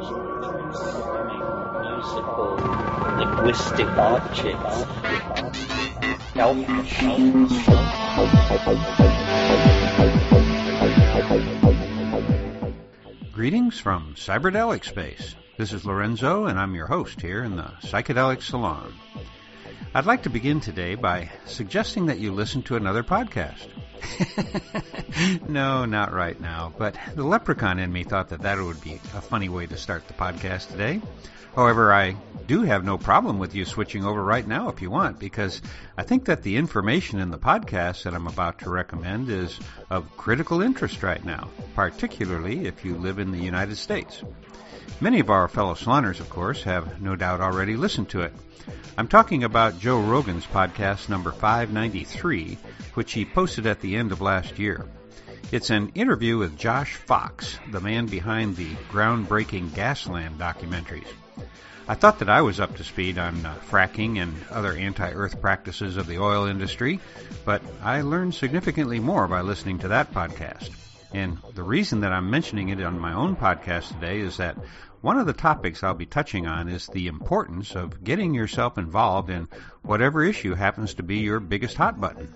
musical linguistic objects. Greetings from Cyberdelic Space. This is Lorenzo, and I'm your host here in the Psychedelic Salon. I'd like to begin today by suggesting that you listen to another podcast. no, not right now, but the leprechaun in me thought that that would be a funny way to start the podcast today. However, I do have no problem with you switching over right now if you want, because I think that the information in the podcast that I'm about to recommend is of critical interest right now, particularly if you live in the United States. Many of our fellow saloners, of course, have no doubt already listened to it. I'm talking about Joe Rogan's podcast number 593, which he posted at the end of last year. It's an interview with Josh Fox, the man behind the groundbreaking Gasland documentaries. I thought that I was up to speed on uh, fracking and other anti-earth practices of the oil industry, but I learned significantly more by listening to that podcast. And the reason that I'm mentioning it on my own podcast today is that one of the topics I'll be touching on is the importance of getting yourself involved in whatever issue happens to be your biggest hot button.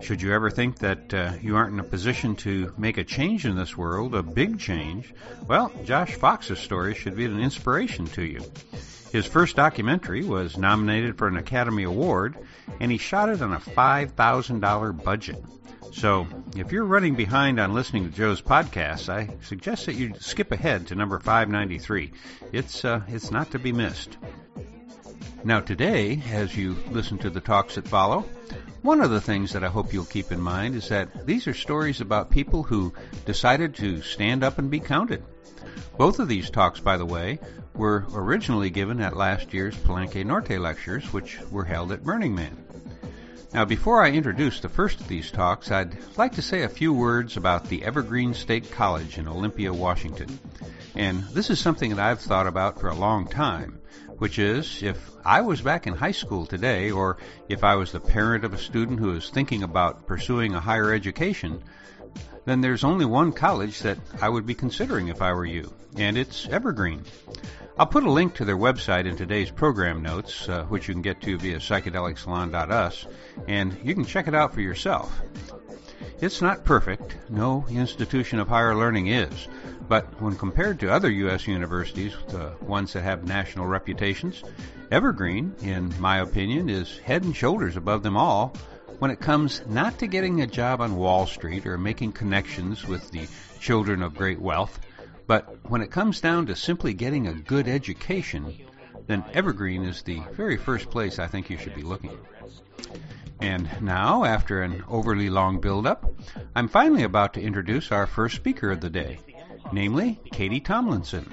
Should you ever think that uh, you aren't in a position to make a change in this world, a big change, well, Josh Fox's story should be an inspiration to you. His first documentary was nominated for an Academy Award, and he shot it on a $5,000 budget. So, if you're running behind on listening to Joe's podcast, I suggest that you skip ahead to number 593. It's uh, it's not to be missed. Now, today, as you listen to the talks that follow, one of the things that I hope you'll keep in mind is that these are stories about people who decided to stand up and be counted. Both of these talks, by the way, were originally given at last year's Palenque Norte lectures, which were held at Burning Man. Now, before I introduce the first of these talks, I'd like to say a few words about the Evergreen State College in Olympia, Washington. And this is something that I've thought about for a long time, which is if I was back in high school today, or if I was the parent of a student who is thinking about pursuing a higher education, then there's only one college that I would be considering if I were you, and it's Evergreen. I'll put a link to their website in today's program notes, uh, which you can get to via psychedelicsalon.us, and you can check it out for yourself. It's not perfect, no institution of higher learning is, but when compared to other U.S. universities, the ones that have national reputations, Evergreen, in my opinion, is head and shoulders above them all when it comes not to getting a job on Wall Street or making connections with the children of great wealth, but when it comes down to simply getting a good education, then Evergreen is the very first place I think you should be looking. And now, after an overly long build-up, I'm finally about to introduce our first speaker of the day, namely Katie Tomlinson.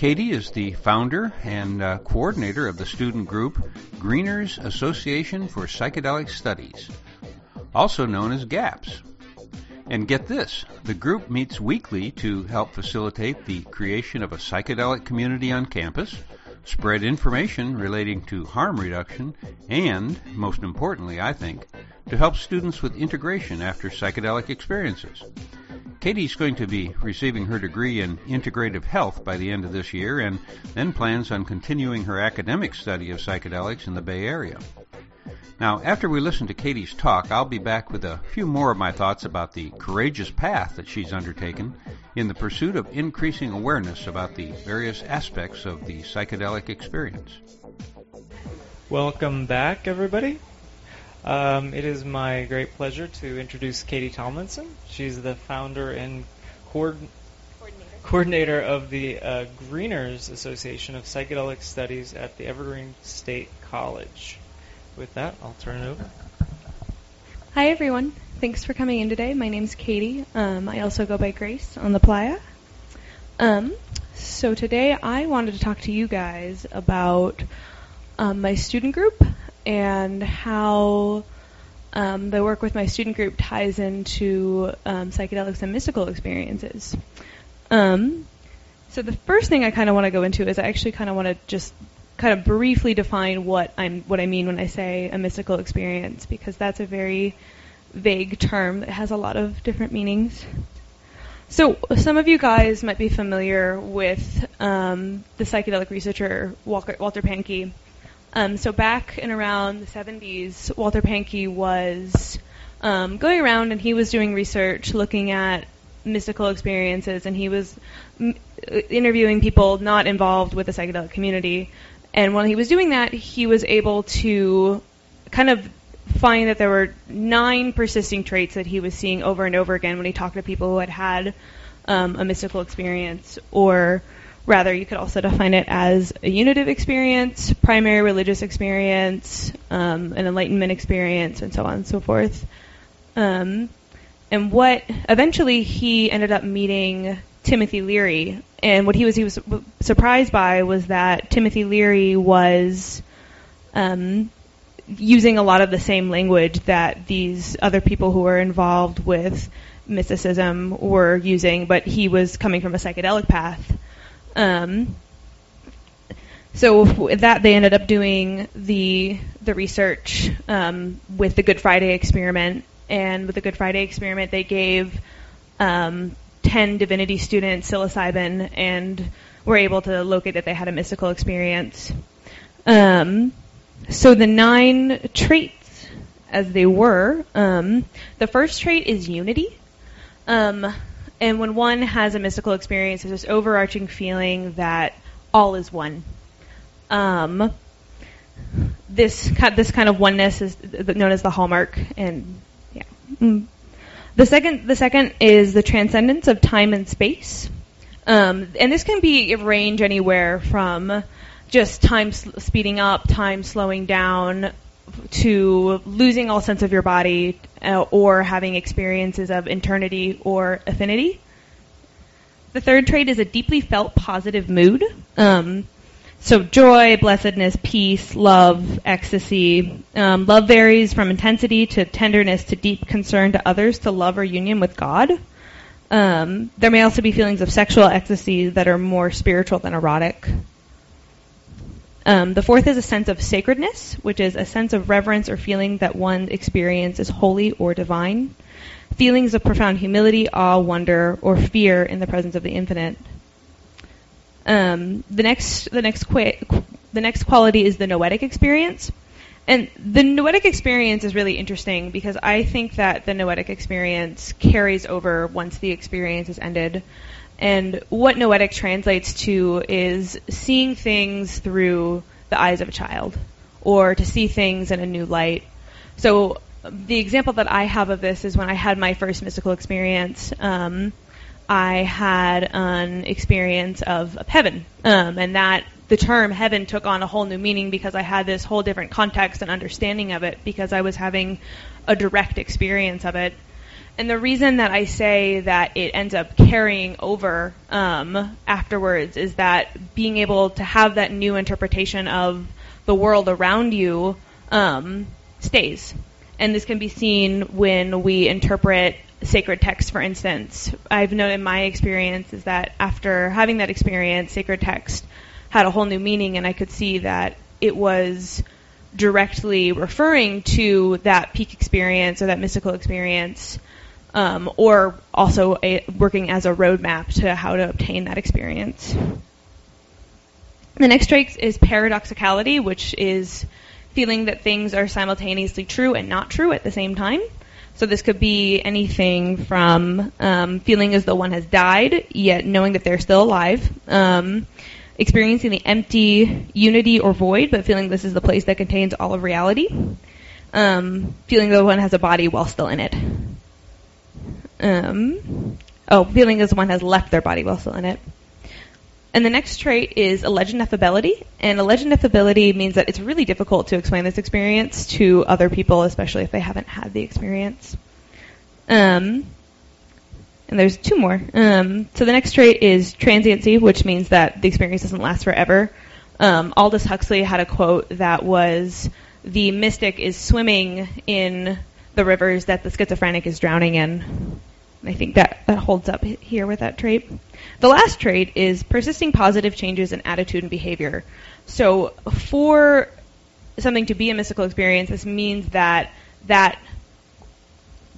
Katie is the founder and uh, coordinator of the student group Greeners Association for Psychedelic Studies, also known as GAPS. And get this, the group meets weekly to help facilitate the creation of a psychedelic community on campus, spread information relating to harm reduction, and, most importantly, I think, to help students with integration after psychedelic experiences. Katie's going to be receiving her degree in integrative health by the end of this year and then plans on continuing her academic study of psychedelics in the Bay Area. Now, after we listen to Katie's talk, I'll be back with a few more of my thoughts about the courageous path that she's undertaken in the pursuit of increasing awareness about the various aspects of the psychedelic experience. Welcome back, everybody. Um, it is my great pleasure to introduce Katie Tomlinson. She's the founder and coordinator. coordinator of the uh, Greeners Association of Psychedelic Studies at the Evergreen State College with that, I'll turn it over. Hi, everyone. Thanks for coming in today. My name's Katie. Um, I also go by Grace on the playa. Um, so today I wanted to talk to you guys about um, my student group and how um, the work with my student group ties into um, psychedelics and mystical experiences. Um, so the first thing I kind of want to go into is I actually kind of want to just kind of briefly define what I'm what I mean when I say a mystical experience because that's a very vague term that has a lot of different meanings. So some of you guys might be familiar with um, the psychedelic researcher Walter, Walter Pahnke. Um, so back in around the 70s, Walter Pahnke was um, going around and he was doing research looking at mystical experiences, and he was m- interviewing people not involved with the psychedelic community. And while he was doing that, he was able to kind of find that there were nine persisting traits that he was seeing over and over again when he talked to people who had had um, a mystical experience, or rather, you could also define it as a unitive experience, primary religious experience, um, an enlightenment experience, and so on and so forth. Um, and what eventually he ended up meeting Timothy Leary, and what he was he was surprised by was that Timothy Leary was um, using a lot of the same language that these other people who were involved with mysticism were using, but he was coming from a psychedelic path. Um, so with that, they ended up doing the the research um, with the Good Friday experiment, and with the Good Friday experiment, they gave um, 10 divinity students psilocybin and were able to locate that they had a mystical experience. Um, so the nine traits, as they were, um, the first trait is unity. Um, and when one has a mystical experience, there's this overarching feeling that all is one. Um, this this kind of oneness is known as the hallmark, and yeah. Mm. The second the second is the transcendence of time and space, um, and this can be range anywhere from just time speeding up, time slowing down, to losing all sense of your body, uh, or having experiences of eternity or affinity. The third trait is a deeply felt positive mood. Um, so joy, blessedness, peace, love, ecstasy. Um, love varies from intensity to tenderness to deep concern to others to love or union with God. Um, there may also be feelings of sexual ecstasy that are more spiritual than erotic. Um, the fourth is a sense of sacredness, which is a sense of reverence or feeling that one experience is holy or divine. Feelings of profound humility, awe, wonder, or fear in the presence of the infinite. Um, the next, the next, qu- the next quality is the noetic experience, and the noetic experience is really interesting because I think that the noetic experience carries over once the experience is ended. And what noetic translates to is seeing things through the eyes of a child, or to see things in a new light. So the example that I have of this is when I had my first mystical experience. Um, I had an experience of, of heaven, um, and that the term heaven took on a whole new meaning because I had this whole different context and understanding of it because I was having a direct experience of it. And the reason that I say that it ends up carrying over um, afterwards is that being able to have that new interpretation of the world around you um, stays. And this can be seen when we interpret sacred texts, for instance. I've known in my experience is that after having that experience, sacred text had a whole new meaning, and I could see that it was directly referring to that peak experience or that mystical experience, um, or also a, working as a roadmap to how to obtain that experience. The next trait is paradoxicality, which is feeling that things are simultaneously true and not true at the same time. So this could be anything from um, feeling as though one has died, yet knowing that they're still alive, um, experiencing the empty unity or void, but feeling this is the place that contains all of reality, um, feeling that one has a body while still in it. Um, oh, feeling as one has left their body while still in it. And the next trait is alleged ineffability. And alleged ineffability means that it's really difficult to explain this experience to other people, especially if they haven't had the experience. Um, and there's two more. Um, so the next trait is transiency, which means that the experience doesn't last forever. Um, Aldous Huxley had a quote that was, "The mystic is swimming in the rivers that the schizophrenic is drowning in." I think that, that holds up here with that trait. The last trait is persisting positive changes in attitude and behavior. So for something to be a mystical experience, this means that that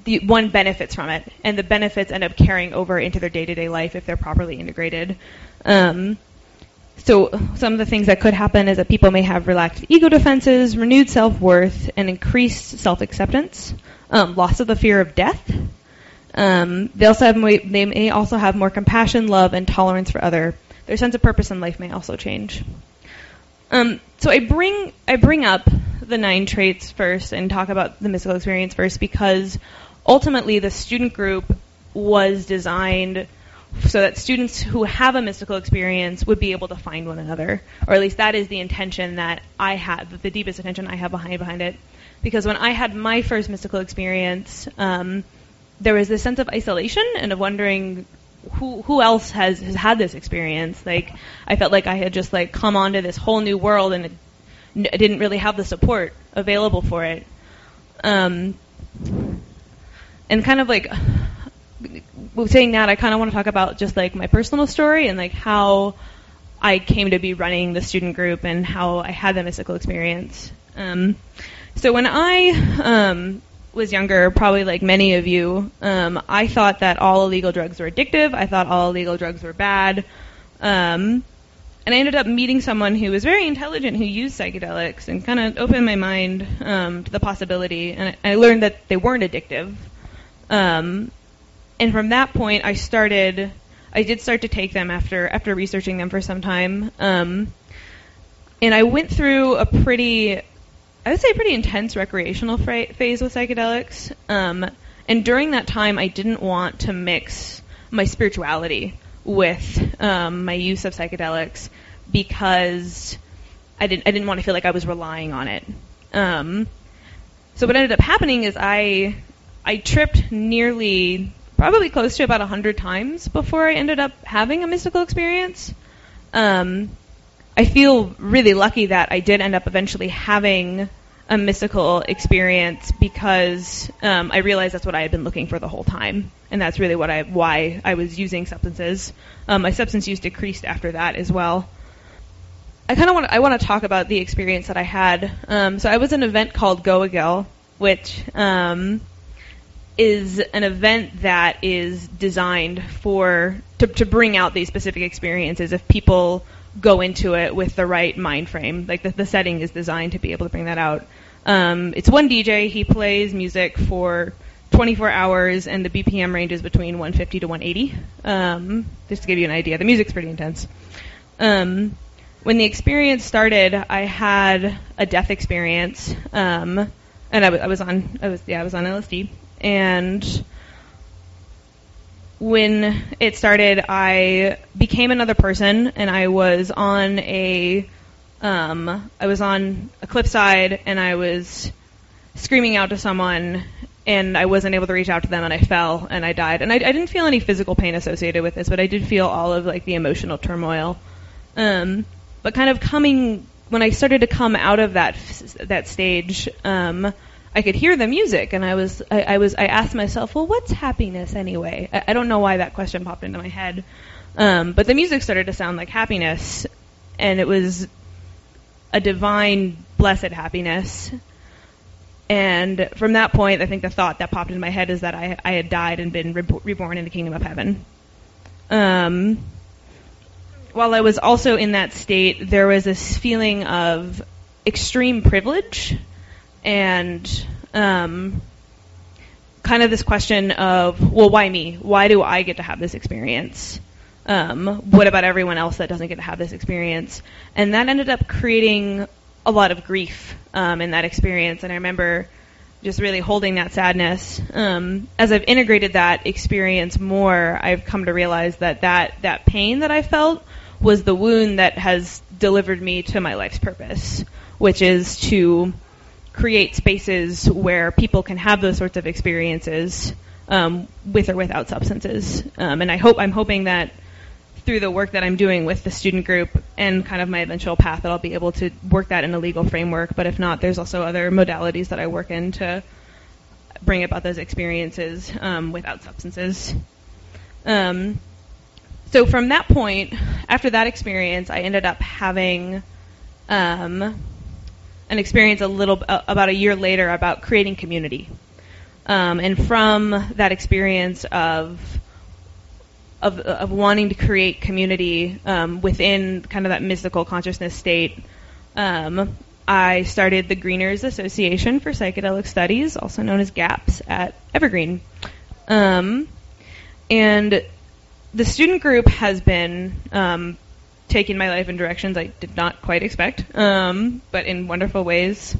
the one benefits from it, and the benefits end up carrying over into their day-to-day life if they're properly integrated. Um, so some of the things that could happen is that people may have relaxed ego defenses, renewed self-worth, and increased self-acceptance, um, loss of the fear of death. Um, they also have they may also have more compassion, love, and tolerance for other. Their sense of purpose in life may also change. Um, so I bring I bring up the nine traits first and talk about the mystical experience first because ultimately the student group was designed so that students who have a mystical experience would be able to find one another, or at least that is the intention that I have, the deepest intention I have behind behind it. Because when I had my first mystical experience, um, there was this sense of isolation and of wondering who who else has has had this experience. Like I felt like I had just like come onto this whole new world and I didn't really have the support available for it. Um, and kind of like saying that, I kind of want to talk about just like my personal story and like how I came to be running the student group and how I had the mystical experience. Um, so when I um, was younger, probably like many of you, um, I thought that all illegal drugs were addictive. I thought all illegal drugs were bad. Um, and I ended up meeting someone who was very intelligent who used psychedelics and kind of opened my mind um, to the possibility. And I, I learned that they weren't addictive. Um, and from that point, I started. I did start to take them after after researching them for some time. Um, and I went through a pretty, I would say, a pretty intense recreational fra- phase with psychedelics. Um, and during that time, I didn't want to mix my spirituality with um, my use of psychedelics because I didn't I didn't want to feel like I was relying on it. Um, so what ended up happening is I I tripped nearly probably close to about a hundred times before I ended up having a mystical experience. Um, I feel really lucky that I did end up eventually having a mystical experience because um, I realized that's what I had been looking for the whole time, and that's really what I why I was using substances. Um, my substance use decreased after that as well. I kind of want I want to talk about the experience that I had. Um, so I was an event called Goa Gil, which um, is an event that is designed for to, to bring out these specific experiences if people go into it with the right mind frame. Like the, the setting is designed to be able to bring that out. Um, it's one DJ. He plays music for 24 hours, and the BPM ranges between 150 to 180. Um, just to give you an idea, the music's pretty intense. Um, when the experience started, I had a death experience, um, and I, w- I was on, I was yeah, I was on LSD, and when it started, I became another person, and I was on a, um, I was on a cliffside, and I was screaming out to someone, and I wasn't able to reach out to them, and I fell, and I died. And I, I didn't feel any physical pain associated with this, but I did feel all of like the emotional turmoil. Um, but kind of coming when I started to come out of that that stage, um, I could hear the music, and I was I, I, was I asked myself, well, what's happiness anyway? I, I don't know why that question popped into my head, um, but the music started to sound like happiness, and it was a divine, blessed happiness. And from that point, I think the thought that popped into my head is that I, I had died and been re- reborn in the kingdom of heaven. Um, while I was also in that state, there was this feeling of extreme privilege and um, kind of this question of, well, why me? Why do I get to have this experience? Um, what about everyone else that doesn't get to have this experience? And that ended up creating a lot of grief um, in that experience. And I remember just really holding that sadness. Um, as I've integrated that experience more, I've come to realize that, that that pain that I felt was the wound that has delivered me to my life's purpose, which is to create spaces where people can have those sorts of experiences um, with or without substances. Um, and I hope I'm hoping that through the work that I'm doing with the student group and kind of my eventual path that I'll be able to work that in a legal framework. But if not, there's also other modalities that I work in to bring about those experiences um, without substances. Um, so from that point, after that experience, I ended up having um, an experience a little uh, about a year later about creating community. Um, and from that experience of of, of wanting to create community um, within kind of that mystical consciousness state, um, I started the Greeners Association for Psychedelic Studies, also known as GAPS, at Evergreen. Um, and the student group has been um, taking my life in directions I did not quite expect, um, but in wonderful ways.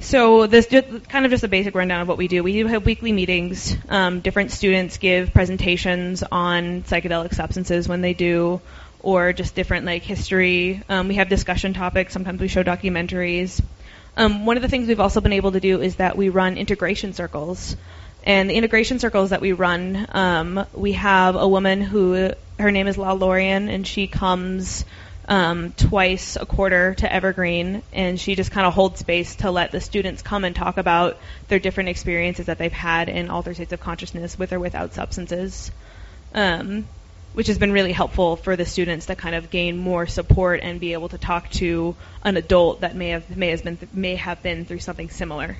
So this just, kind of just a basic rundown of what we do. We do have weekly meetings. Um, different students give presentations on psychedelic substances when they do, or just different like history. Um, we have discussion topics. Sometimes we show documentaries. Um, one of the things we've also been able to do is that we run integration circles. And the integration circles that we run, um, we have a woman who her name is La Lorian, and she comes um, twice a quarter to Evergreen, and she just kind of holds space to let the students come and talk about their different experiences that they've had in altered states of consciousness with or without substances, um, which has been really helpful for the students to kind of gain more support and be able to talk to an adult that may have may has been th- may have been through something similar.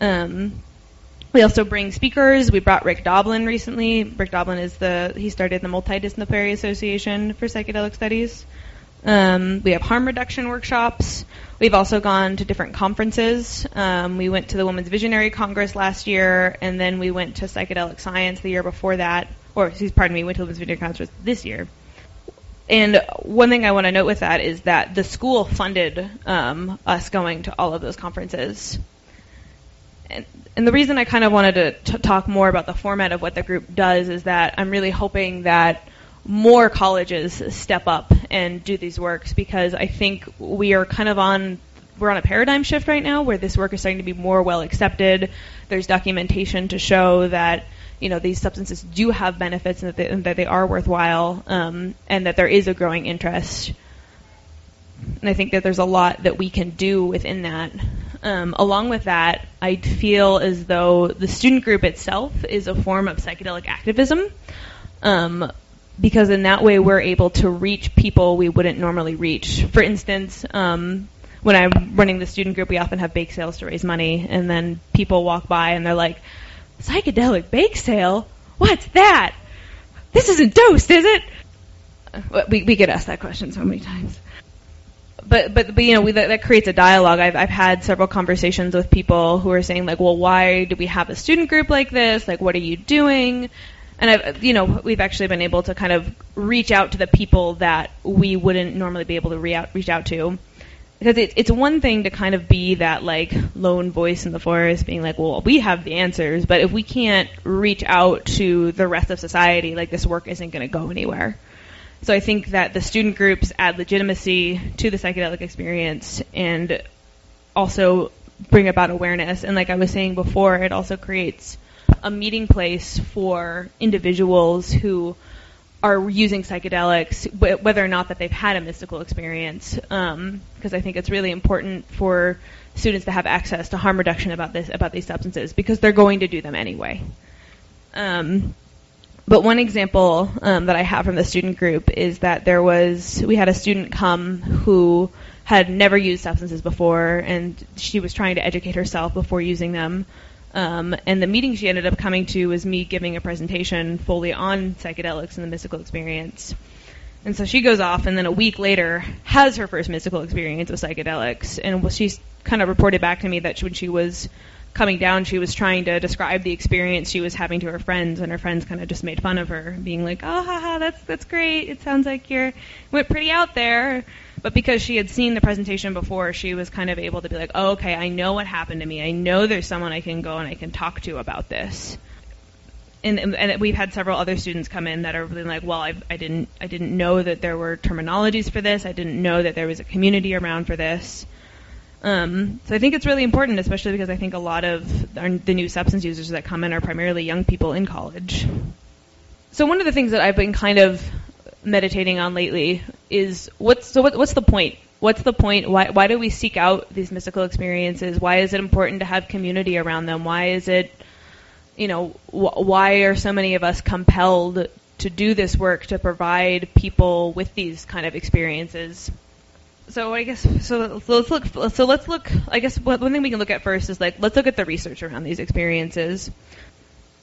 Um, we also bring speakers. We brought Rick Doblin recently. Rick Doblin is the he started the Multidisciplinary Association for Psychedelic Studies. Um, we have harm reduction workshops. We've also gone to different conferences. Um, we went to the Women's Visionary Congress last year, and then we went to Psychedelic Science the year before that. Or, excuse, pardon me, we went to the Women's Visionary Congress this year. And one thing I want to note with that is that the school funded um, us going to all of those conferences. And, and the reason I kind of wanted to t- talk more about the format of what the group does is that I'm really hoping that more colleges step up and do these works because I think we are kind of on we're on a paradigm shift right now where this work is starting to be more well accepted. There's documentation to show that you know these substances do have benefits and that they, and that they are worthwhile, um, and that there is a growing interest. And I think that there's a lot that we can do within that. Um, along with that, I feel as though the student group itself is a form of psychedelic activism. Um, because in that way we're able to reach people we wouldn't normally reach. For instance, um, when I'm running the student group, we often have bake sales to raise money, and then people walk by and they're like, "Psychedelic bake sale? What's that? This isn't dosed, is it?" We we get asked that question so many times. But, but, but you know we, that, that creates a dialogue. I've I've had several conversations with people who are saying like, well, why do we have a student group like this? Like, what are you doing? and I've, you know, we've actually been able to kind of reach out to the people that we wouldn't normally be able to re- out, reach out to. Because it, it's one thing to kind of be that like lone voice in the forest, being like, well, we have the answers, but if we can't reach out to the rest of society, like this work isn't going to go anywhere. So I think that the student groups add legitimacy to the psychedelic experience and also bring about awareness. And like I was saying before, it also creates a meeting place for individuals who are using psychedelics, whether or not that they've had a mystical experience. Because um, I think it's really important for students to have access to harm reduction about this about these substances because they're going to do them anyway. Um, but one example um, that I have from the student group is that there was we had a student come who had never used substances before, and she was trying to educate herself before using them. Um, and the meeting she ended up coming to was me giving a presentation fully on psychedelics and the mystical experience. And so she goes off, and then a week later has her first mystical experience with psychedelics. And she's kind of reported back to me that she, when she was coming down, she was trying to describe the experience she was having to her friends, and her friends kind of just made fun of her, being like, "Oh, haha, that's that's great. It sounds like you're went pretty out there." But because she had seen the presentation before, she was kind of able to be like, oh, okay, I know what happened to me. I know there's someone I can go and I can talk to about this. And, and we've had several other students come in that are really like, well, I, I didn't, I didn't know that there were terminologies for this. I didn't know that there was a community around for this. Um, so I think it's really important, especially because I think a lot of our, the new substance users that come in are primarily young people in college. So one of the things that I've been kind of meditating on lately is what's so what, what's the point? What's the point? Why why do we seek out these mystical experiences? Why is it important to have community around them? Why is it you know wh- why are so many of us compelled to do this work to provide people with these kind of experiences? So I guess so. so let's look. So let's look. I guess one thing we can look at first is like let's look at the research around these experiences.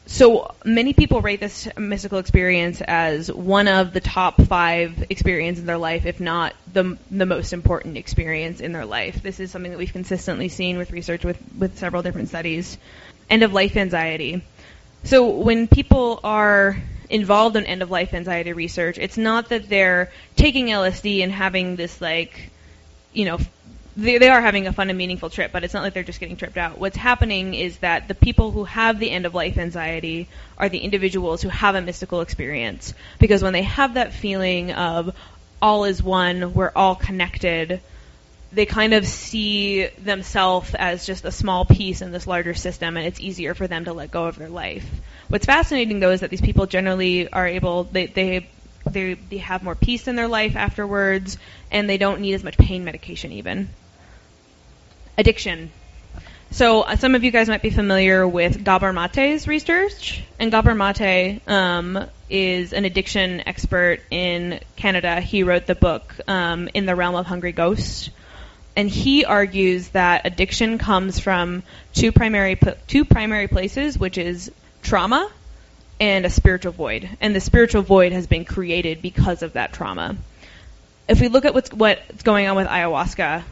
So many people rate this mystical experience as one of the top five experiences in their life, if not the the most important experience in their life. This is something that we've consistently seen with research with with several different studies. End of life anxiety. So when people are involved in end of life anxiety research, it's not that they're taking LSD and having this like, you know, they, they are having a fun and meaningful trip, but it's not like they're just getting tripped out. What's happening is that the people who have the end of life anxiety are the individuals who have a mystical experience. Because when they have that feeling of all is one, we're all connected, they kind of see themselves as just a small piece in this larger system and it's easier for them to let go of their life. What's fascinating though is that these people generally are able, they, they, they, they have more peace in their life afterwards and they don't need as much pain medication even. Addiction. So uh, some of you guys might be familiar with Gabor Mate's research, and Gabor Mate um, is an addiction expert in Canada. He wrote the book um, In the Realm of Hungry Ghosts, and he argues that addiction comes from two primary two primary places, which is trauma and a spiritual void, and the spiritual void has been created because of that trauma. If we look at what's what's going on with ayahuasca,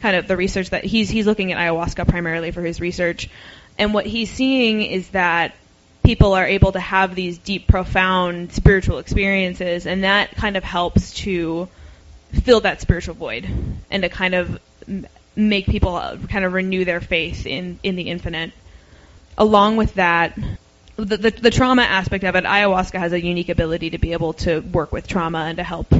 kind of the research that he's he's looking at ayahuasca primarily for his research, and what he's seeing is that people are able to have these deep, profound spiritual experiences, and that kind of helps to fill that spiritual void and to kind of make people uh, kind of renew their faith in in the infinite. Along with that, the, the, the trauma aspect of it, ayahuasca has a unique ability to be able to work with trauma and to help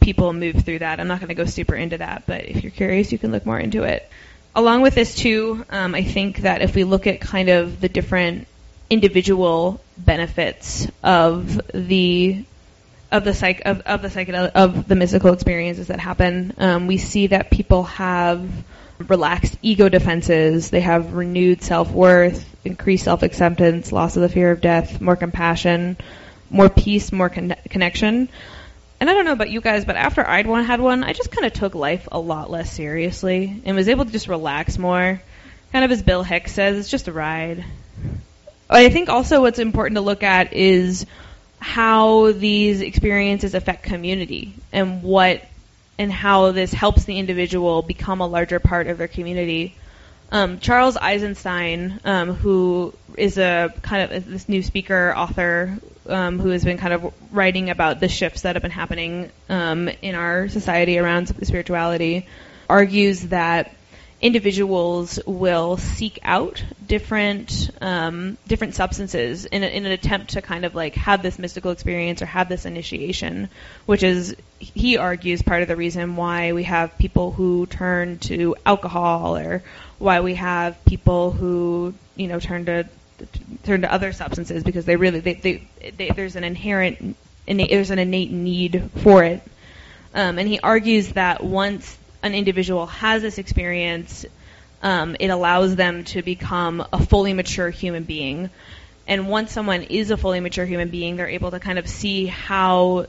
people move through that. I'm not going to go super into that, but if you're curious, you can look more into it. Along with this too, um, I think that if we look at kind of the different individual benefits of the of the psych of, of the psychedelic of the mystical experiences that happen, um, we see that people have relaxed ego defenses. They have renewed self worth, increased self acceptance, loss of the fear of death, more compassion, more peace, more con- connection. And I don't know about you guys, but after I'd one had one, I just kind of took life a lot less seriously and was able to just relax more. Kind of as Bill Hicks says, it's just a ride. I think also what's important to look at is how these experiences affect community and what and how this helps the individual become a larger part of their community. Um, Charles Eisenstein, um, who is a kind of this new speaker author um, who has been kind of writing about the shifts that have been happening um, in our society around spirituality, argues that individuals will seek out different um, different substances in, a, in an attempt to kind of like have this mystical experience or have this initiation, which is he argues part of the reason why we have people who turn to alcohol or why we have people who you know turn to turn to other substances because they really they, they, they there's an inherent innate, there's an innate need for it. Um, and he argues that once an individual has this experience, um, it allows them to become a fully mature human being. And once someone is a fully mature human being, they're able to kind of see how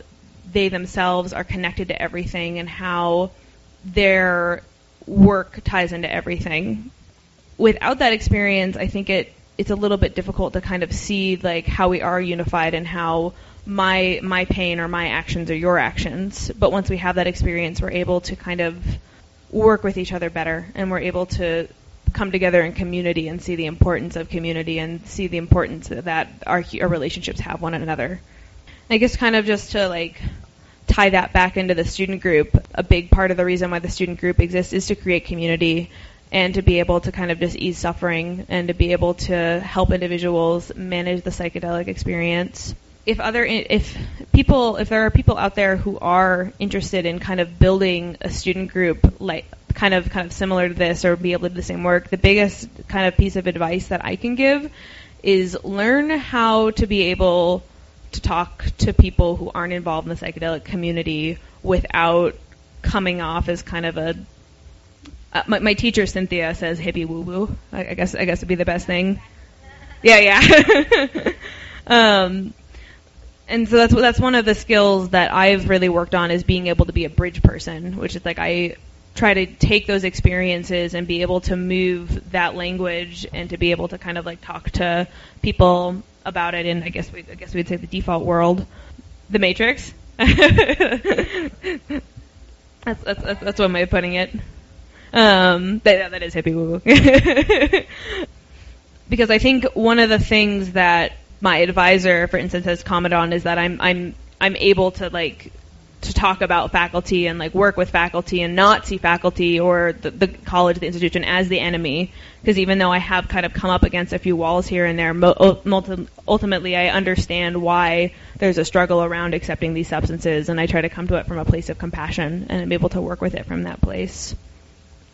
they themselves are connected to everything and how their work ties into everything. Without that experience, I think it it's a little bit difficult to kind of see like how we are unified and how my my pain or my actions or your actions. But once we have that experience, we're able to kind of work with each other better, and we're able to come together in community and see the importance of community and see the importance that our, our relationships have one another. I guess kind of just to like tie that back into the student group, a big part of the reason why the student group exists is to create community and to be able to kind of just ease suffering and to be able to help individuals manage the psychedelic experience if other if people if there are people out there who are interested in kind of building a student group like kind of kind of similar to this or be able to do the same work, the biggest kind of piece of advice that I can give is learn how to be able to talk to people who aren't involved in the psychedelic community without coming off as kind of a uh, my, my teacher Cynthia says hippie woo woo. I, I guess I guess would be the best thing. Yeah, yeah. um, and so that's that's one of the skills that I've really worked on is being able to be a bridge person, which is like I try to take those experiences and be able to move that language and to be able to kind of like talk to people about it in I guess we I guess we'd say the default world, the Matrix. that's, that's, that's, one way of putting it. Um, that, that is hippie woo because I think one of the things that my advisor, for instance, has commented on is that I'm I'm I'm able to like to talk about faculty and like work with faculty and not see faculty or the, the college, the institution as the enemy. Because even though I have kind of come up against a few walls here and there, ultimately I understand why there's a struggle around accepting these substances, and I try to come to it from a place of compassion, and I'm able to work with it from that place.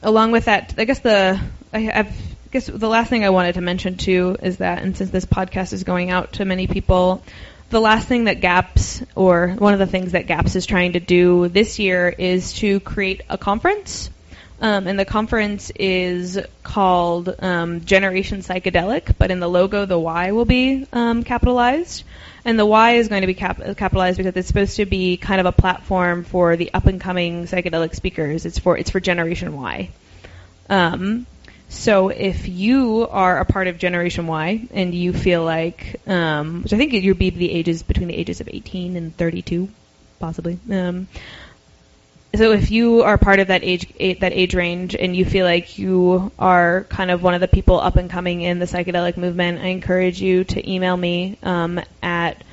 Along with that, I guess the I have guess the last thing I wanted to mention too is that, and since this podcast is going out to many people, the last thing that GAPS, or one of the things that GAPS is trying to do this year, is to create a conference. Um, and the conference is called um, Generation Psychedelic, but in the logo, the Y will be um, capitalized. And the Y is going to be cap- capitalized because it's supposed to be kind of a platform for the up and coming psychedelic speakers. It's for it's for Generation Y. Um, so if you are a part of Generation Y and you feel like, um, which I think you'd be the ages between the ages of 18 and 32, possibly. Um, so if you are part of that age that age range and you feel like you are kind of one of the people up and coming in the psychedelic movement, I encourage you to email me um, at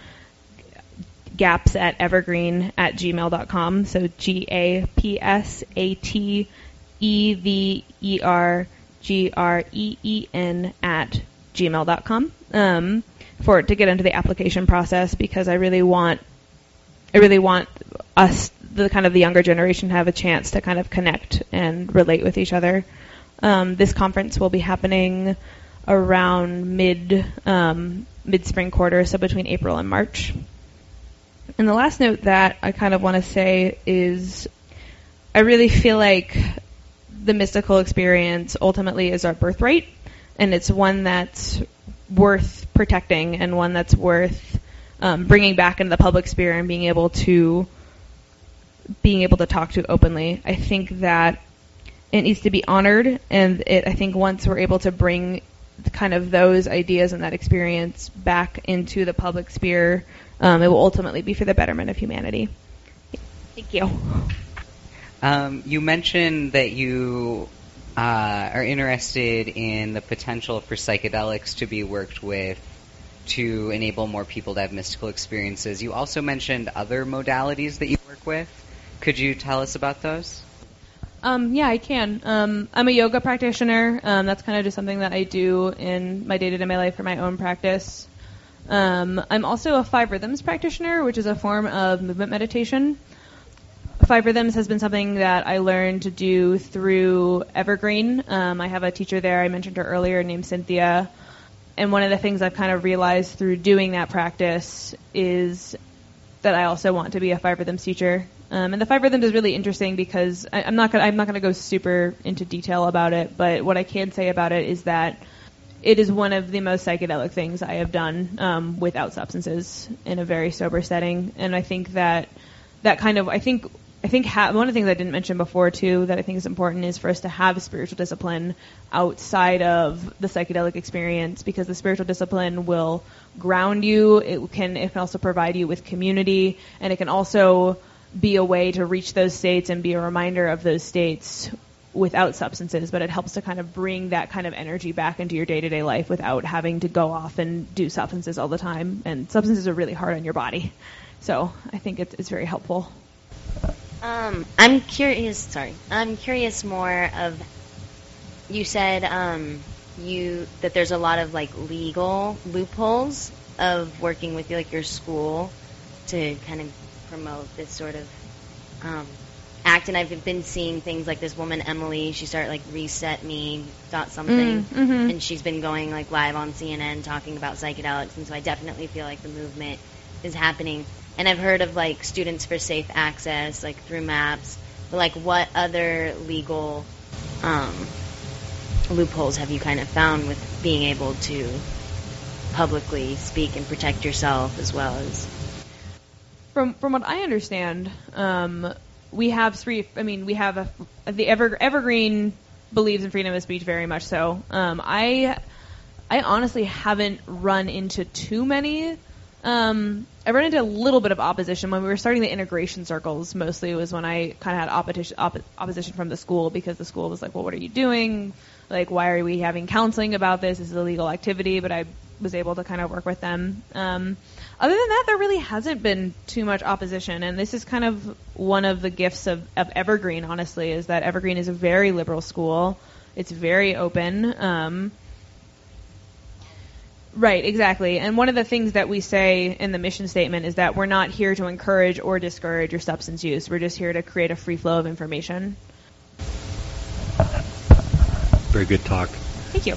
gaps at evergreen at gmail.com. So G A P S A T E V E R G R E E N at gmail.com um, for it to get into the application process because I really want I really want us the kind of the younger generation to have a chance to kind of connect and relate with each other. Um, this conference will be happening around mid um, mid spring quarter, so between April and March. And the last note that I kind of want to say is I really feel like the mystical experience ultimately is our birthright, and it's one that's worth protecting and one that's worth um, bringing back into the public sphere and being able to being able to talk to openly. I think that it needs to be honored, and it, I think once we're able to bring kind of those ideas and that experience back into the public sphere, um, it will ultimately be for the betterment of humanity. Thank you. Um, you mentioned that you uh, are interested in the potential for psychedelics to be worked with to enable more people to have mystical experiences. You also mentioned other modalities that you work with. Could you tell us about those? Um, yeah, I can. Um, I'm a yoga practitioner. Um, that's kind of just something that I do in my day to day life for my own practice. Um, I'm also a five rhythms practitioner, which is a form of movement meditation. Five Rhythms has been something that I learned to do through Evergreen. Um, I have a teacher there, I mentioned her earlier, named Cynthia. And one of the things I've kind of realized through doing that practice is that I also want to be a Five Rhythms teacher. Um, and the Five Rhythms is really interesting because I, am not gonna, I'm not going to go super into detail about it, but what I can say about it is that it is one of the most psychedelic things I have done um, without substances in a very sober setting. And I think that that kind of I think I think ha- one of the things I didn't mention before too that I think is important is for us to have spiritual discipline outside of the psychedelic experience because the spiritual discipline will ground you. It can it can also provide you with community and it can also be a way to reach those states and be a reminder of those states without substances, but it helps to kind of bring that kind of energy back into your day to day life without having to go off and do substances all the time. And substances are really hard on your body. So I think it's, it's very helpful. Um, I'm curious. Sorry, I'm curious more of. You said um, you that there's a lot of like legal loopholes of working with like your school to kind of promote this sort of um, act. And I've been seeing things like this woman Emily. She started like reset me dot something, mm, mm-hmm. and she's been going like live on CNN talking about psychedelics. And so I definitely feel like the movement is happening and I've heard of like students for safe access, like through MAPS. But like, what other legal um, loopholes have you kind of found with being able to publicly speak and protect yourself as well as? From from what I understand, um, we have three. I mean, we have a, the Ever, Evergreen believes in freedom of speech very much so. Um, I I honestly haven't run into too many. Um, I ran into a little bit of opposition when we were starting the integration circles. Mostly was when I kind of had opposition op- opposition from the school because the school was like, "Well, what are you doing? Like, why are we having counseling about this? This is illegal activity." But I was able to kind of work with them. Um, other than that, there really hasn't been too much opposition, and this is kind of one of the gifts of, of Evergreen. Honestly, is that Evergreen is a very liberal school. It's very open. Um, Right, exactly. And one of the things that we say in the mission statement is that we're not here to encourage or discourage your substance use. We're just here to create a free flow of information. Very good talk. Thank you.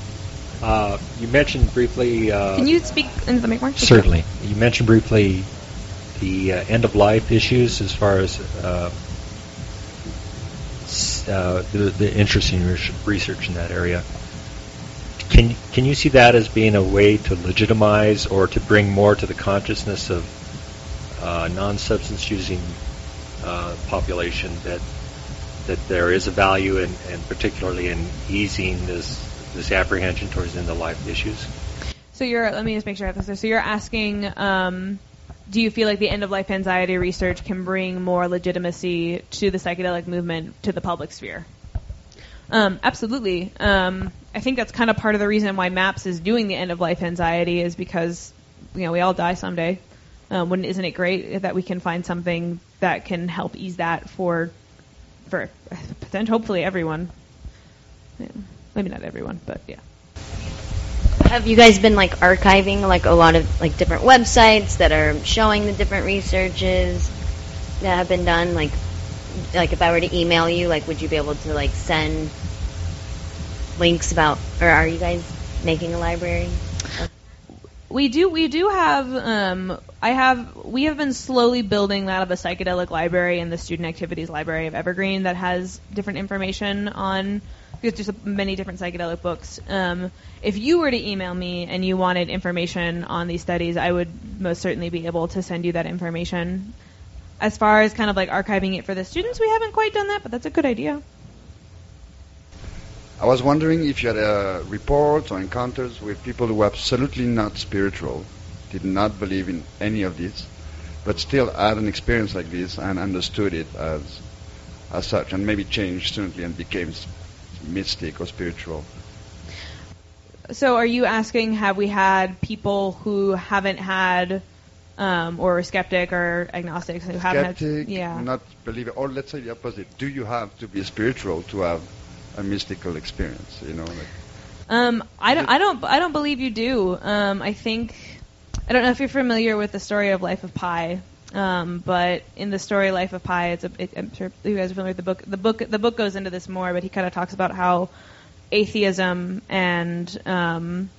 Uh, you mentioned briefly. Uh, Can you speak into the mic more? Certainly. You. mentioned briefly the uh, end of life issues as far as uh, uh, the, the interesting research in that area. Can can you see that as being a way to legitimize or to bring more to the consciousness of uh, non-substance using uh, population that that there is a value in, and particularly in easing this this apprehension towards end of life issues? So you're let me just make sure I have this. So you're asking. Um, do you feel like the end of life anxiety research can bring more legitimacy to the psychedelic movement to the public sphere? Um, absolutely. Um, I think that's kind of part of the reason why MAPS is doing the end of life anxiety is because you know we all die someday. Um, wouldn't isn't it great that we can find something that can help ease that for for potential hopefully everyone. Yeah. Maybe not everyone, but yeah. Have you guys been like archiving like a lot of like different websites that are showing the different researches that have been done? Like, like if I were to email you, like, would you be able to like send links about, or are you guys making a library? We do. We do have. Um, I have. We have been slowly building that of a psychedelic library in the student activities library of Evergreen that has different information on. Because there's many different psychedelic books. Um, if you were to email me and you wanted information on these studies, I would most certainly be able to send you that information. As far as kind of like archiving it for the students, we haven't quite done that, but that's a good idea. I was wondering if you had uh, reports or encounters with people who were absolutely not spiritual, did not believe in any of this, but still had an experience like this and understood it as as such, and maybe changed suddenly and became mystic or spiritual. So, are you asking, have we had people who haven't had, um, or skeptic or agnostics who skeptic, haven't had, yeah, not believe it, or let's say the opposite? Do you have to be spiritual to have a mystical experience. You know, like. Um, I don't, I don't, I don't believe you do. Um, I think, I don't know if you're familiar with the story of Life of Pi. Um, but in the story Life of Pi, it's a, it, I'm sure you guys are familiar with the book. The book, the book goes into this more, but he kind of talks about how atheism and um,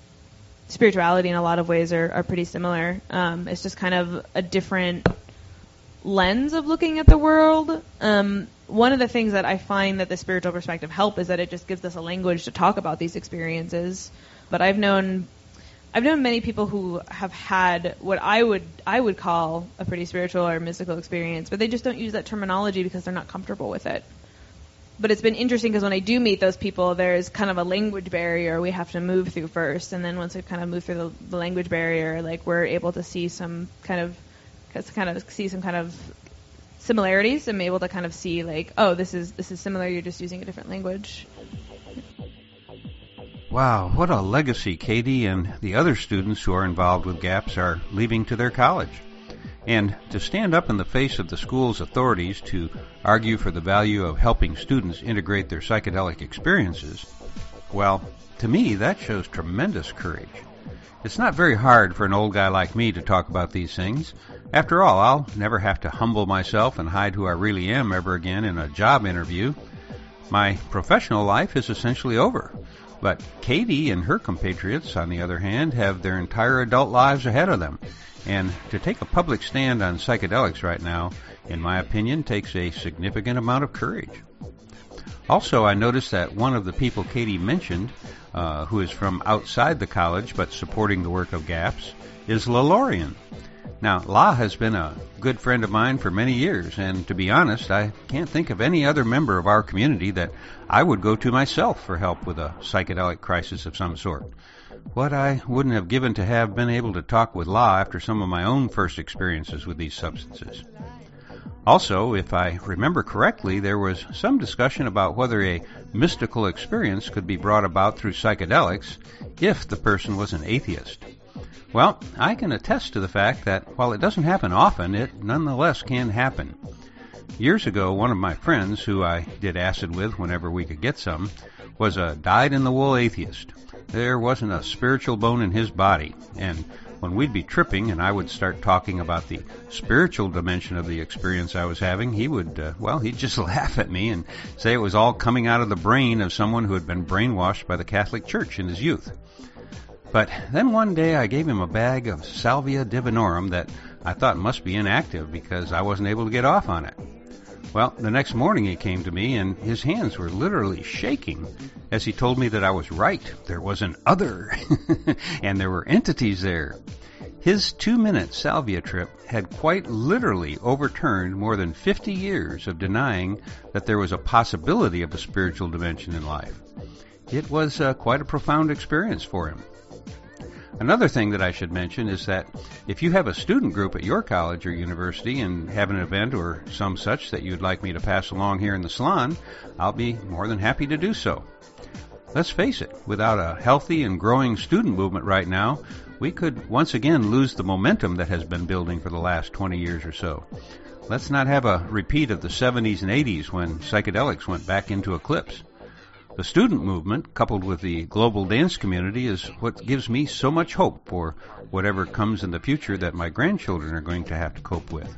spirituality in a lot of ways are, are pretty similar. Um, it's just kind of a different lens of looking at the world. Um, one of the things that I find that the spiritual perspective help is that it just gives us a language to talk about these experiences. But I've known I've known many people who have had what I would I would call a pretty spiritual or mystical experience, but they just don't use that terminology because they're not comfortable with it. But it's been interesting because when I do meet those people, there's kind of a language barrier we have to move through first, and then once we kind of move through the, the language barrier, like we're able to see some kind of kind of see some kind of similarities. I'm able to kind of see like, oh, this is this is similar. You're just using a different language. Wow, what a legacy Katie and the other students who are involved with GAPS are leaving to their college. And to stand up in the face of the school's authorities to argue for the value of helping students integrate their psychedelic experiences, well, to me, that shows tremendous courage. It's not very hard for an old guy like me to talk about these things. After all, I'll never have to humble myself and hide who I really am ever again in a job interview. My professional life is essentially over. But Katie and her compatriots, on the other hand, have their entire adult lives ahead of them. And to take a public stand on psychedelics right now, in my opinion, takes a significant amount of courage. Also, I noticed that one of the people Katie mentioned uh, who is from outside the college but supporting the work of GAPS, is Lalorian. Now, La has been a good friend of mine for many years, and to be honest, I can't think of any other member of our community that I would go to myself for help with a psychedelic crisis of some sort. What I wouldn't have given to have been able to talk with La after some of my own first experiences with these substances. Also, if I remember correctly, there was some discussion about whether a mystical experience could be brought about through psychedelics if the person was an atheist. Well, I can attest to the fact that while it doesn't happen often, it nonetheless can happen. Years ago, one of my friends, who I did acid with whenever we could get some, was a dyed in the wool atheist. There wasn't a spiritual bone in his body, and when we'd be tripping and I would start talking about the spiritual dimension of the experience I was having, he would, uh, well, he'd just laugh at me and say it was all coming out of the brain of someone who had been brainwashed by the Catholic Church in his youth. But then one day I gave him a bag of Salvia divinorum that I thought must be inactive because I wasn't able to get off on it. Well, the next morning he came to me and his hands were literally shaking as he told me that I was right. There was an other and there were entities there. His two minute salvia trip had quite literally overturned more than 50 years of denying that there was a possibility of a spiritual dimension in life. It was uh, quite a profound experience for him. Another thing that I should mention is that if you have a student group at your college or university and have an event or some such that you'd like me to pass along here in the salon, I'll be more than happy to do so. Let's face it, without a healthy and growing student movement right now, we could once again lose the momentum that has been building for the last 20 years or so. Let's not have a repeat of the 70s and 80s when psychedelics went back into eclipse. The student movement, coupled with the global dance community, is what gives me so much hope for whatever comes in the future that my grandchildren are going to have to cope with.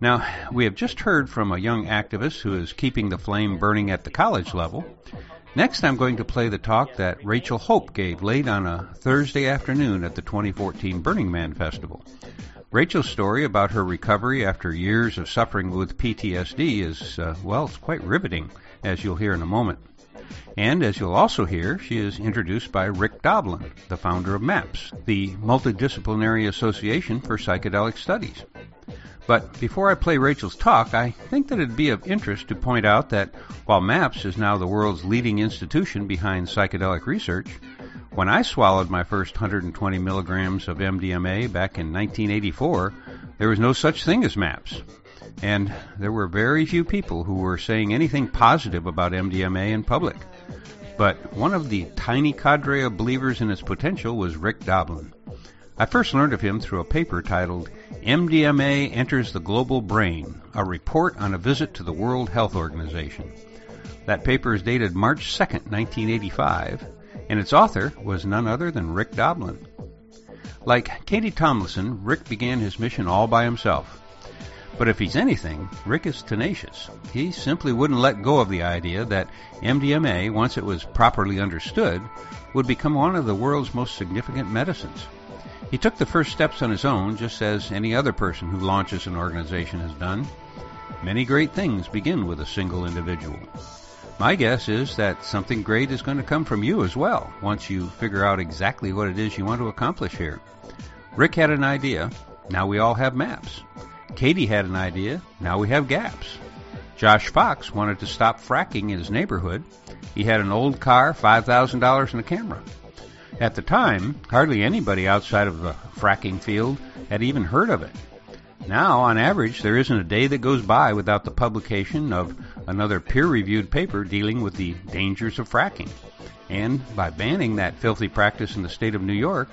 Now, we have just heard from a young activist who is keeping the flame burning at the college level. Next, I'm going to play the talk that Rachel Hope gave late on a Thursday afternoon at the 2014 Burning Man Festival. Rachel's story about her recovery after years of suffering with PTSD is, uh, well, it's quite riveting as you'll hear in a moment. And as you'll also hear, she is introduced by Rick Doblin, the founder of MAPS, the Multidisciplinary Association for Psychedelic Studies. But before I play Rachel's talk, I think that it'd be of interest to point out that while MAPS is now the world's leading institution behind psychedelic research, when I swallowed my first 120 milligrams of MDMA back in 1984, there was no such thing as MAPS and there were very few people who were saying anything positive about MDMA in public. But one of the tiny cadre of believers in its potential was Rick Doblin. I first learned of him through a paper titled MDMA Enters the Global Brain, a report on a visit to the World Health Organization. That paper is dated March 2, 1985, and its author was none other than Rick Doblin. Like Katie Tomlinson, Rick began his mission all by himself. But if he's anything, Rick is tenacious. He simply wouldn't let go of the idea that MDMA, once it was properly understood, would become one of the world's most significant medicines. He took the first steps on his own, just as any other person who launches an organization has done. Many great things begin with a single individual. My guess is that something great is going to come from you as well, once you figure out exactly what it is you want to accomplish here. Rick had an idea. Now we all have maps. Katie had an idea. Now we have gaps. Josh Fox wanted to stop fracking in his neighborhood. He had an old car, $5,000, and a camera. At the time, hardly anybody outside of the fracking field had even heard of it. Now, on average, there isn't a day that goes by without the publication of another peer reviewed paper dealing with the dangers of fracking. And by banning that filthy practice in the state of New York,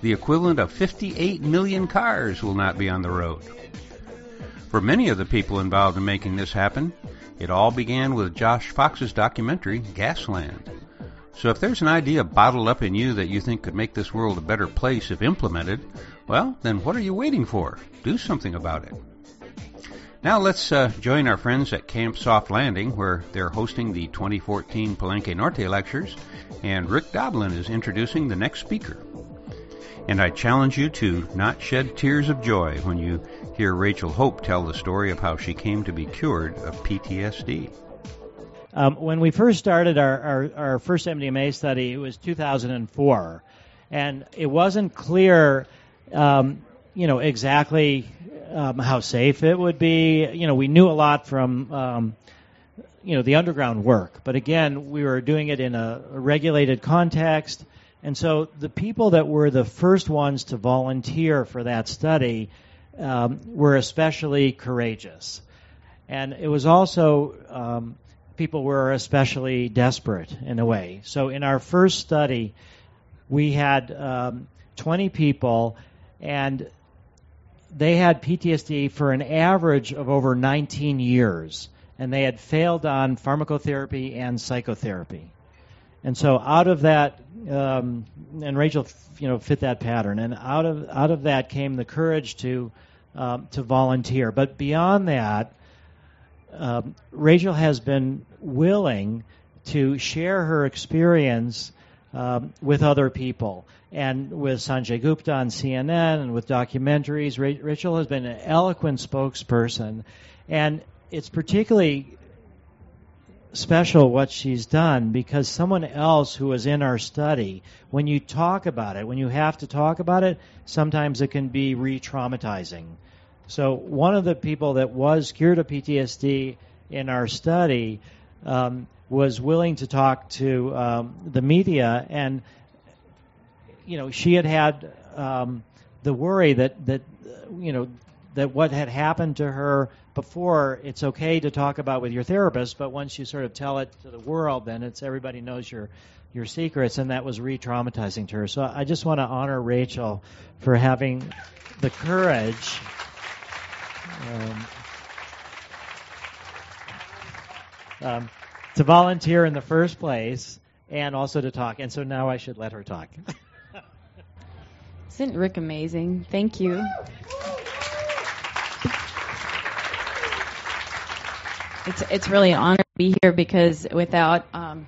the equivalent of 58 million cars will not be on the road. For many of the people involved in making this happen, it all began with Josh Fox's documentary, Gasland. So if there's an idea bottled up in you that you think could make this world a better place if implemented, well, then what are you waiting for? Do something about it. Now let's uh, join our friends at Camp Soft Landing, where they're hosting the 2014 Palenque Norte lectures, and Rick Doblin is introducing the next speaker. And I challenge you to not shed tears of joy when you Hear Rachel Hope tell the story of how she came to be cured of PTSD. Um, when we first started our, our, our, first MDMA study, it was 2004. And it wasn't clear, um, you know, exactly um, how safe it would be. You know, we knew a lot from, um, you know, the underground work, but again, we were doing it in a, a regulated context. And so the people that were the first ones to volunteer for that study um, were especially courageous. And it was also, um, people were especially desperate in a way. So in our first study, we had um, 20 people, and they had PTSD for an average of over 19 years, and they had failed on pharmacotherapy and psychotherapy. And so out of that, um, and Rachel, you know, fit that pattern. And out of out of that came the courage to um, to volunteer. But beyond that, um, Rachel has been willing to share her experience um, with other people. And with Sanjay Gupta on CNN and with documentaries, Rachel has been an eloquent spokesperson. And it's particularly special what she's done because someone else who was in our study, when you talk about it, when you have to talk about it, sometimes it can be re traumatizing. So, one of the people that was cured of PTSD in our study um, was willing to talk to um, the media, and you know she had had um, the worry that that you know that what had happened to her before it's okay to talk about with your therapist, but once you sort of tell it to the world, then it's everybody knows your your secrets, and that was re-traumatizing to her. So I just want to honor Rachel for having the courage. Um, um, to volunteer in the first place and also to talk. And so now I should let her talk. Isn't Rick amazing? Thank you. It's it's really an honor to be here because without um,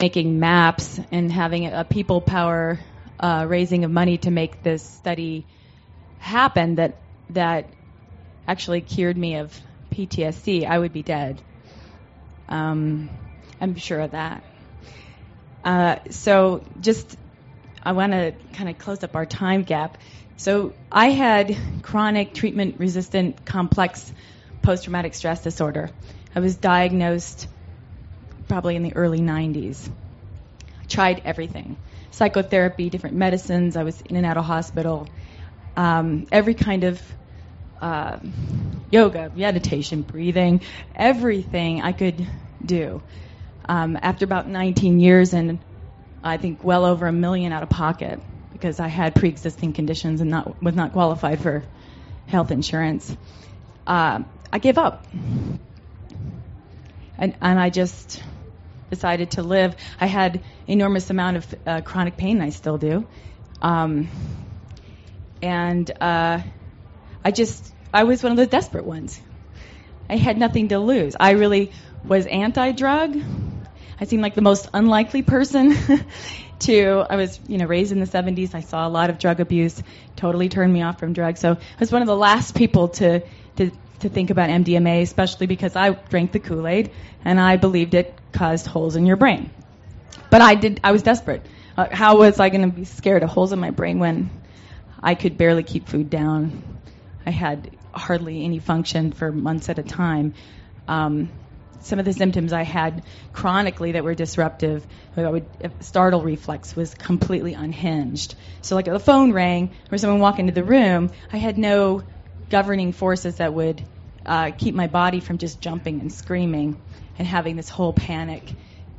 making maps and having a people power uh, raising of money to make this study happen that that actually cured me of PTSD, I would be dead. Um, I'm sure of that. Uh, so just, I want to kind of close up our time gap. So I had chronic treatment resistant complex post traumatic stress disorder. I was diagnosed probably in the early 90s. I tried everything psychotherapy, different medicines. I was in and out of hospital. Um, every kind of uh, yoga, meditation, breathing, everything I could do. Um, after about 19 years and I think well over a million out of pocket because I had pre-existing conditions and not was not qualified for health insurance, uh, I gave up, and and I just decided to live. I had enormous amount of uh, chronic pain. I still do, um, and uh, I just, I was one of the desperate ones. I had nothing to lose. I really was anti drug. I seemed like the most unlikely person to, I was, you know, raised in the 70s. I saw a lot of drug abuse, totally turned me off from drugs. So I was one of the last people to, to, to think about MDMA, especially because I drank the Kool Aid and I believed it caused holes in your brain. But I did, I was desperate. Uh, how was I going to be scared of holes in my brain when I could barely keep food down? I had hardly any function for months at a time. Um, some of the symptoms I had chronically that were disruptive, I would, startle reflex was completely unhinged. So like if the phone rang or someone walked into the room, I had no governing forces that would uh, keep my body from just jumping and screaming and having this whole panic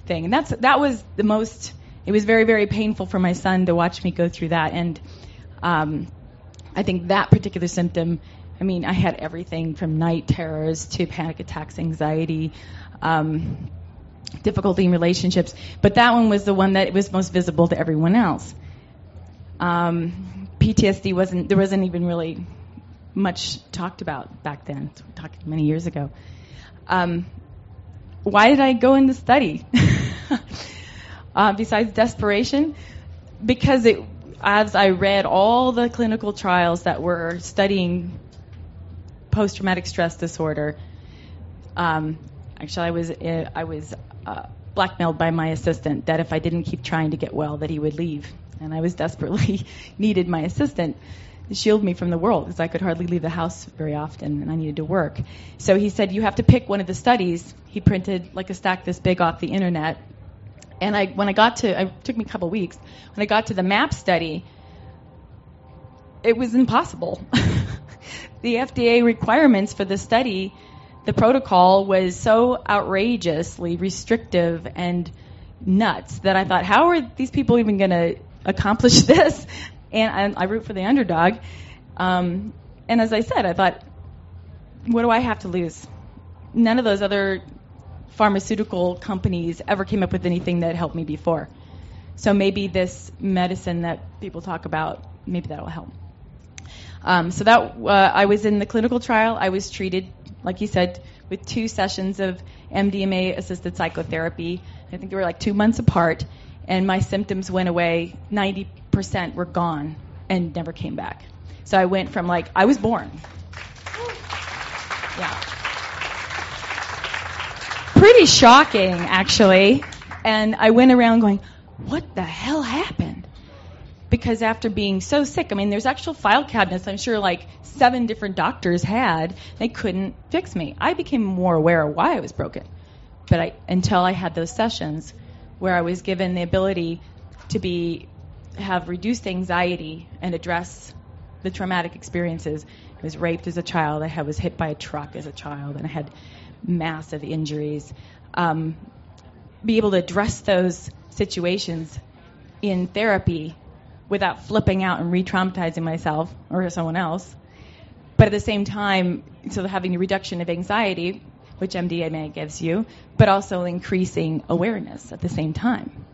thing. And that's that was the most. It was very very painful for my son to watch me go through that. And um, I think that particular symptom, I mean, I had everything from night terrors to panic attacks, anxiety, um, difficulty in relationships, but that one was the one that was most visible to everyone else. Um, PTSD wasn't, there wasn't even really much talked about back then. Talking many years ago. Um, why did I go into study? uh, besides desperation, because it as I read all the clinical trials that were studying post traumatic stress disorder, um, actually, I was uh, I was uh, blackmailed by my assistant that if I didn't keep trying to get well, that he would leave, and I was desperately needed my assistant. Shield me from the world because I could hardly leave the house very often and I needed to work. So he said, You have to pick one of the studies. He printed like a stack this big off the internet. And I, when I got to, it took me a couple weeks. When I got to the MAP study, it was impossible. the FDA requirements for the study, the protocol was so outrageously restrictive and nuts that I thought, how are these people even going to accomplish this? And I, I root for the underdog. Um, and as I said, I thought, what do I have to lose? None of those other pharmaceutical companies ever came up with anything that helped me before. So maybe this medicine that people talk about, maybe that'll help. Um, so that uh, I was in the clinical trial. I was treated, like you said, with two sessions of MDMA-assisted psychotherapy. I think they were like two months apart, and my symptoms went away. 90% were gone and never came back. So I went from like I was born. Yeah. Pretty shocking, actually. And I went around going, "What the hell happened?" because after being so sick, I mean, there's actual file cabinets I'm sure like seven different doctors had. They couldn't fix me. I became more aware of why I was broken. But I, until I had those sessions where I was given the ability to be have reduced anxiety and address the traumatic experiences. I was raped as a child. I was hit by a truck as a child, and I had massive injuries. Um, be able to address those situations in therapy without flipping out and re-traumatizing myself or someone else. But at the same time, so having a reduction of anxiety, which MDMA gives you, but also increasing awareness at the same time.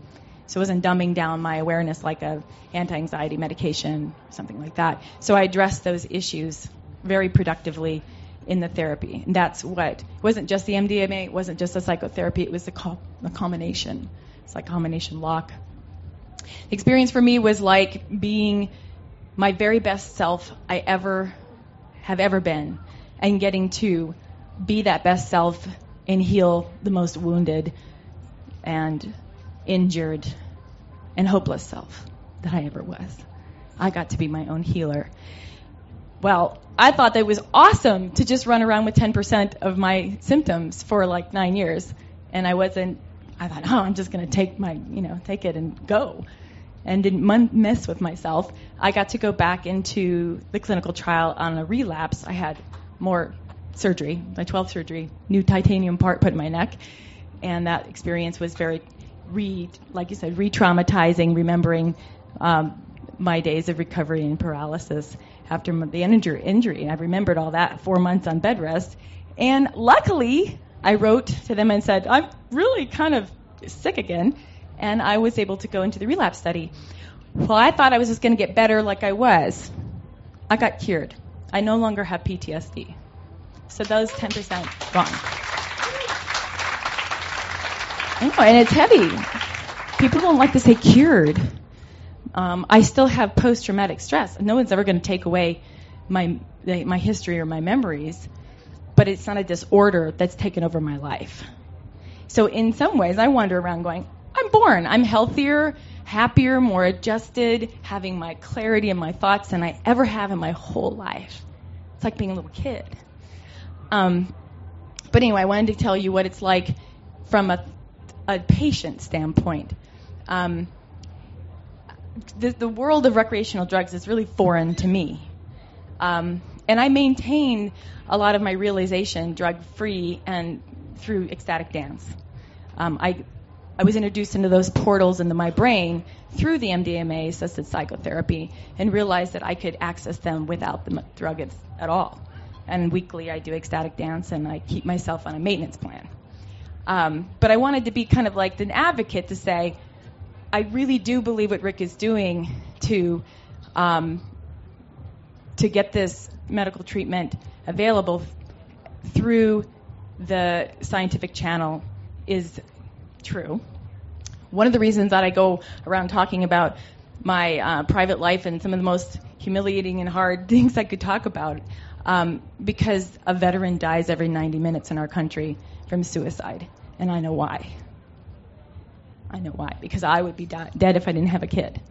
So it wasn't dumbing down my awareness like a anti-anxiety medication, or something like that. So I addressed those issues very productively in the therapy. And that's what, it wasn't just the MDMA, it wasn't just the psychotherapy, it was the, co- the combination. It's like combination lock. The experience for me was like being my very best self I ever have ever been and getting to be that best self and heal the most wounded and injured and hopeless self that I ever was. I got to be my own healer. Well, I thought that it was awesome to just run around with 10% of my symptoms for like nine years. And I wasn't, I thought, oh, I'm just going to take my, you know, take it and go. And didn't mess with myself. I got to go back into the clinical trial on a relapse. I had more surgery, my 12th surgery, new titanium part put in my neck. And that experience was very re, like you said, re-traumatizing, remembering um, my days of recovery and paralysis after the injury. injury. I remembered all that four months on bed rest. And luckily, I wrote to them and said, I'm really kind of sick again. And I was able to go into the relapse study. Well, I thought I was just going to get better like I was. I got cured. I no longer have PTSD. So those 10% gone. I know, and it's heavy. People don't like to say cured. Um, I still have post-traumatic stress. No one's ever going to take away my my history or my memories, but it's not a disorder that's taken over my life. So in some ways, I wander around going, I'm born. I'm healthier, happier, more adjusted, having my clarity in my thoughts than I ever have in my whole life. It's like being a little kid. Um, but anyway, I wanted to tell you what it's like from a, a patient standpoint. Um, the, the, world of recreational drugs is really foreign to me. Um, and I maintain a lot of my realization drug free and through ecstatic dance. Um, I, I was introduced into those portals into my brain through the MDMA assisted psychotherapy and realized that I could access them without the drug at all and weekly I do ecstatic dance and I keep myself on a maintenance plan. Um, but I wanted to be kind of like an advocate to say, I really do believe what Rick is doing to um, to get this medical treatment available through the scientific channel is true. One of the reasons that I go around talking about my uh, private life and some of the most humiliating and hard things I could talk about um, because a veteran dies every 90 minutes in our country from suicide, and I know why. I know why. Because I would be di- dead if I didn't have a kid.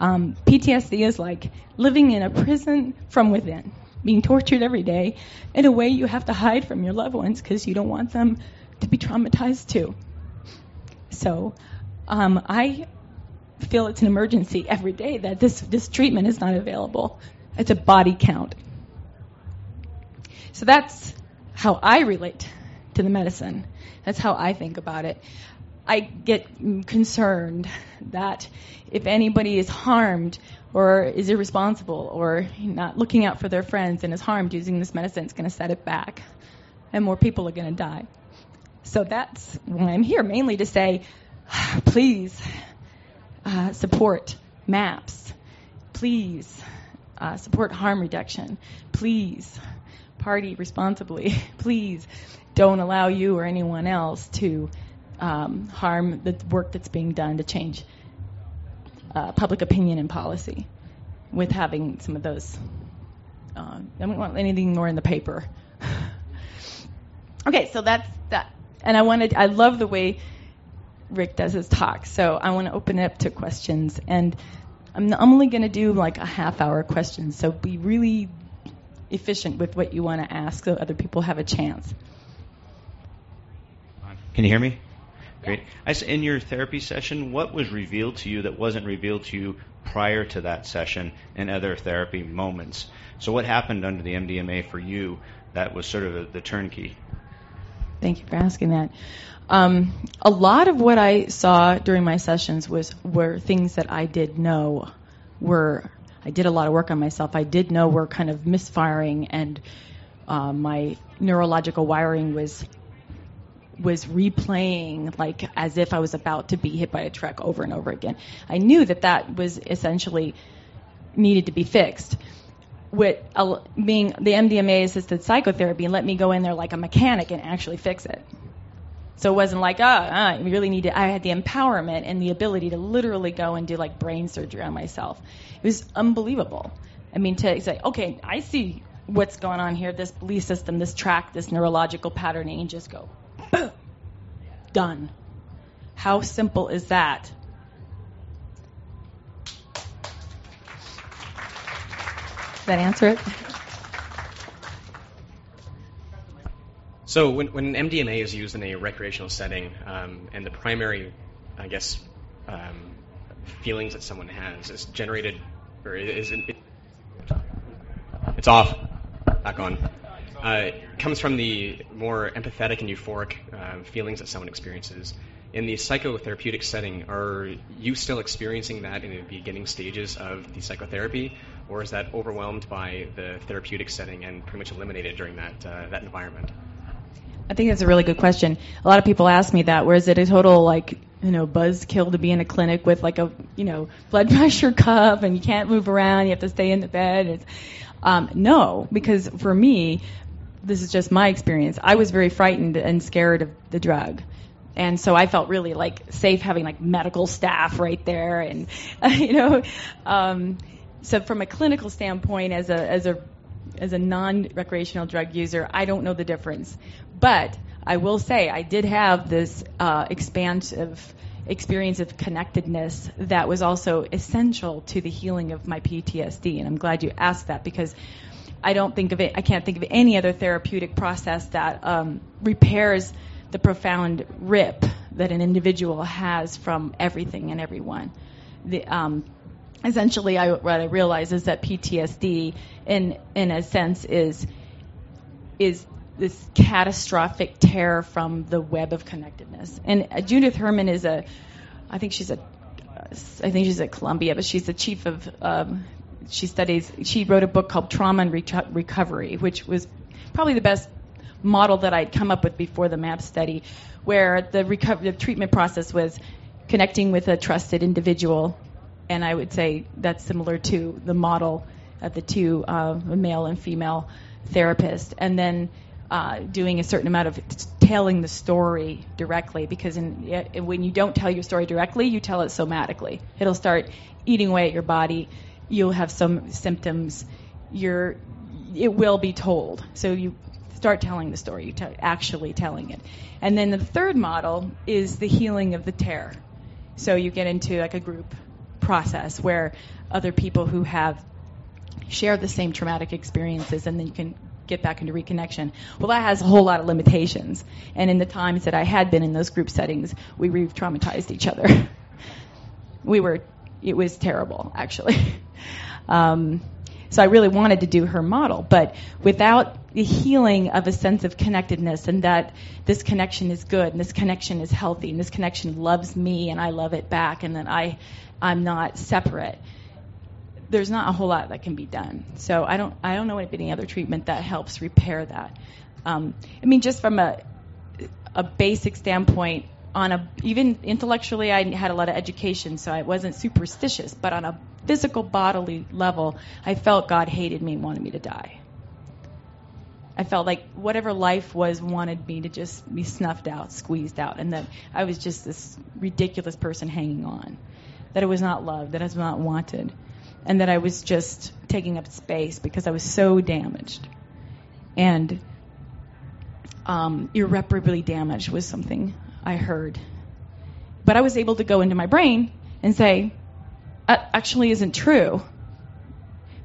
Um, PTSD is like living in a prison from within, being tortured every day in a way you have to hide from your loved ones because you don't want them to be traumatized too. So um, I feel it's an emergency every day that this, this treatment is not available. It's a body count. So that's how I relate to the medicine. That's how I think about it. I get concerned that if anybody is harmed or is irresponsible or not looking out for their friends and is harmed using this medicine, it's going to set it back and more people are going to die. So that's why I'm here, mainly to say, please uh, support MAPS. Please uh, support harm reduction. Please party responsibly. Please don't allow you or anyone else to um, harm the work that's being done to change uh, public opinion and policy with having some of those. Uh, I don't want anything more in the paper. okay, so that's that. And I wanted, I love the way Rick does his talk. So I want to open it up to questions. And I'm, I'm only going to do like a half hour questions. So be really efficient with what you want to ask so other people have a chance. Can you hear me? Great. I in your therapy session, what was revealed to you that wasn't revealed to you prior to that session and other therapy moments? So, what happened under the MDMA for you that was sort of a, the turnkey? Thank you for asking that. Um, a lot of what I saw during my sessions was were things that I did know were I did a lot of work on myself. I did know we're kind of misfiring, and uh, my neurological wiring was was replaying like as if I was about to be hit by a truck over and over again. I knew that that was essentially needed to be fixed. With uh, being the MDMA assisted psychotherapy, let me go in there like a mechanic and actually fix it. So it wasn't like, ah, oh, I really need to. I had the empowerment and the ability to literally go and do like brain surgery on myself. It was unbelievable. I mean, to say, okay, I see what's going on here, this belief system, this track, this neurological patterning, and just go, boom, done. How simple is that? Does that answer it? So when, when MDMA is used in a recreational setting, um, and the primary, I guess, um, feelings that someone has is generated, or is it, it's off, back on. Uh, comes from the more empathetic and euphoric uh, feelings that someone experiences. In the psychotherapeutic setting, are you still experiencing that in the beginning stages of the psychotherapy, or is that overwhelmed by the therapeutic setting and pretty much eliminated during that uh, that environment? I think that's a really good question. A lot of people ask me that. Where is it a total like you know buzzkill to be in a clinic with like a you know blood pressure cuff and you can't move around, you have to stay in the bed? Um, no, because for me, this is just my experience. I was very frightened and scared of the drug. And so I felt really like safe having like medical staff right there, and you know, um, so from a clinical standpoint, as a as a as a non-recreational drug user, I don't know the difference. But I will say I did have this uh, expansive experience of connectedness that was also essential to the healing of my PTSD. And I'm glad you asked that because I don't think of it, I can't think of any other therapeutic process that um, repairs the profound rip that an individual has from everything and everyone. The, um, essentially, I, what I realize is that PTSD, in in a sense, is is this catastrophic tear from the web of connectedness. And uh, Judith Herman is a, I think she's a, I think she's at Columbia, but she's the chief of, um, she studies, she wrote a book called Trauma and Re- Recovery, which was probably the best model that I'd come up with before the MAP study, where the, recovery, the treatment process was connecting with a trusted individual, and I would say that's similar to the model of the two, uh, male and female therapists, and then uh, doing a certain amount of telling the story directly because in, when you don't tell your story directly, you tell it somatically. It'll start eating away at your body. You'll have some symptoms. You're, it will be told. So you start telling the story, you t- actually telling it. And then the third model is the healing of the tear. So you get into like a group process where other people who have share the same traumatic experiences and then you can get back into reconnection. Well, that has a whole lot of limitations. And in the times that I had been in those group settings, we re traumatized each other. we were, it was terrible, actually. um, so I really wanted to do her model, but without the healing of a sense of connectedness and that this connection is good and this connection is healthy and this connection loves me and I love it back and that I, I'm not separate there's not a whole lot that can be done. So I don't I don't know of any other treatment that helps repair that. Um, I mean, just from a a basic standpoint, on a even intellectually, I had a lot of education, so I wasn't superstitious. But on a physical bodily level, I felt God hated me and wanted me to die. I felt like whatever life was wanted me to just be snuffed out, squeezed out, and that I was just this ridiculous person hanging on. That it was not loved, that I was not wanted and that I was just taking up space because I was so damaged. And um, irreparably damaged was something I heard. But I was able to go into my brain and say, that actually isn't true.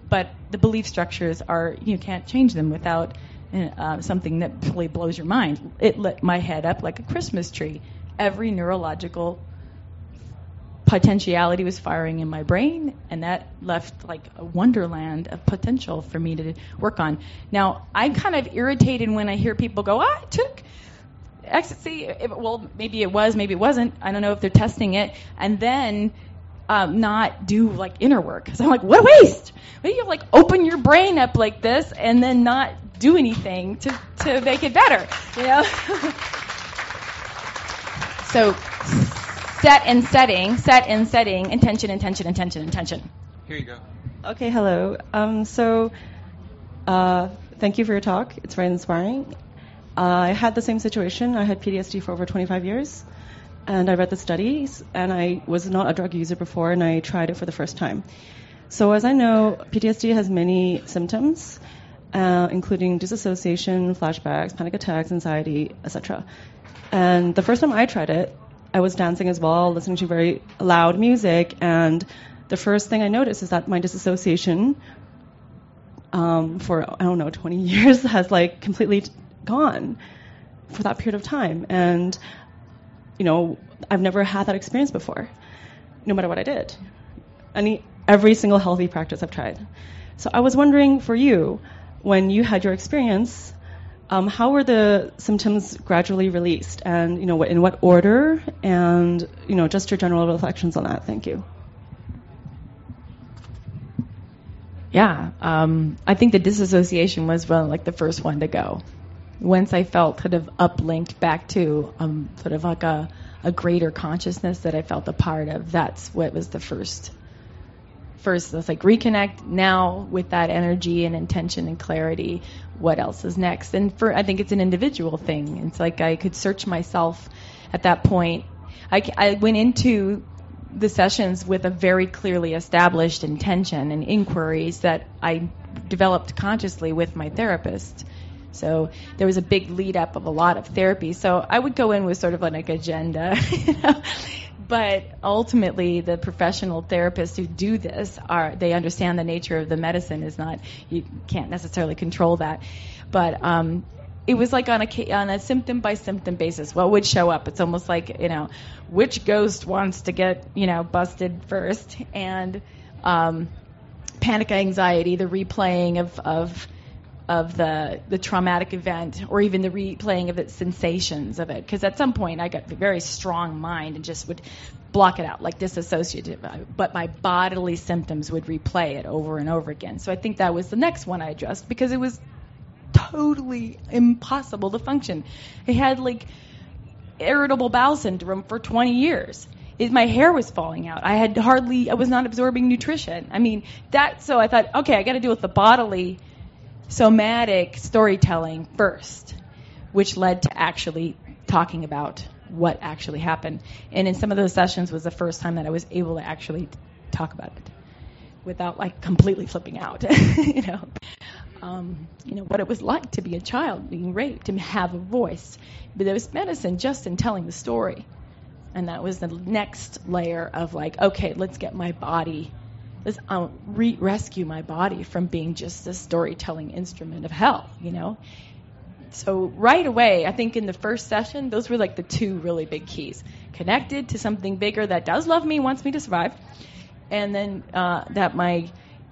But the belief structures are, you can't change them without uh, something that really blows your mind. It lit my head up like a Christmas tree. Every neurological potentiality was firing in my brain, and that left like a wonderland of potential for me to work on. Now, I'm kind of irritated when I hear people go, oh, I took ecstasy. Well, maybe it was, maybe it wasn't. I don't know if they're testing it. And then um, not do like inner work. Because I'm like, what a waste. Why do you like open your brain up like this and then not do anything to, to make it better? You know? so set and setting, set and setting, intention, intention, intention, intention. Here you go. Okay, hello. Um, so, uh, thank you for your talk. It's very inspiring. Uh, I had the same situation. I had PTSD for over 25 years, and I read the studies, and I was not a drug user before, and I tried it for the first time. So, as I know, PTSD has many symptoms, uh, including dissociation, flashbacks, panic attacks, anxiety, etc. And the first time I tried it, I was dancing as well, listening to very loud music, and the first thing I noticed is that my disassociation um, for I don't know 20 years has like completely gone for that period of time, and you know I've never had that experience before, no matter what I did, any every single healthy practice I've tried. So I was wondering for you, when you had your experience, um, how were the symptoms gradually released, and you know, in what order, and you know, just your general reflections on that. Thank you. Yeah, um, I think the disassociation was well, like the first one to go. Once I felt kind of uplinked back to um, sort of like a, a greater consciousness that I felt a part of, that's what was the first first let's like reconnect now with that energy and intention and clarity what else is next and for i think it's an individual thing it's like i could search myself at that point i, I went into the sessions with a very clearly established intention and inquiries that i developed consciously with my therapist so there was a big lead up of a lot of therapy. So I would go in with sort of like an agenda, you know? But ultimately the professional therapists who do this are they understand the nature of the medicine is not you can't necessarily control that. But um it was like on a on a symptom by symptom basis what would show up. It's almost like you know which ghost wants to get you know busted first. And um panic anxiety the replaying of of of the the traumatic event or even the replaying of its sensations of it. Because at some point I got a very strong mind and just would block it out like disassociative. But my bodily symptoms would replay it over and over again. So I think that was the next one I addressed because it was totally impossible to function. I had like irritable bowel syndrome for 20 years. It, my hair was falling out. I had hardly, I was not absorbing nutrition. I mean, that, so I thought, okay, I got to deal with the bodily somatic storytelling first, which led to actually talking about what actually happened. And in some of those sessions was the first time that I was able to actually talk about it without like completely flipping out, you know. Um, you know what it was like to be a child being raped and have a voice. But there was medicine just in telling the story. and that was the next layer of like, okay, let's get my body, um, re- rescue my body from being just a storytelling instrument of hell, you know. So right away, I think in the first session, those were like the two really big keys: connected to something bigger that does love me, wants me to survive, and then uh, that my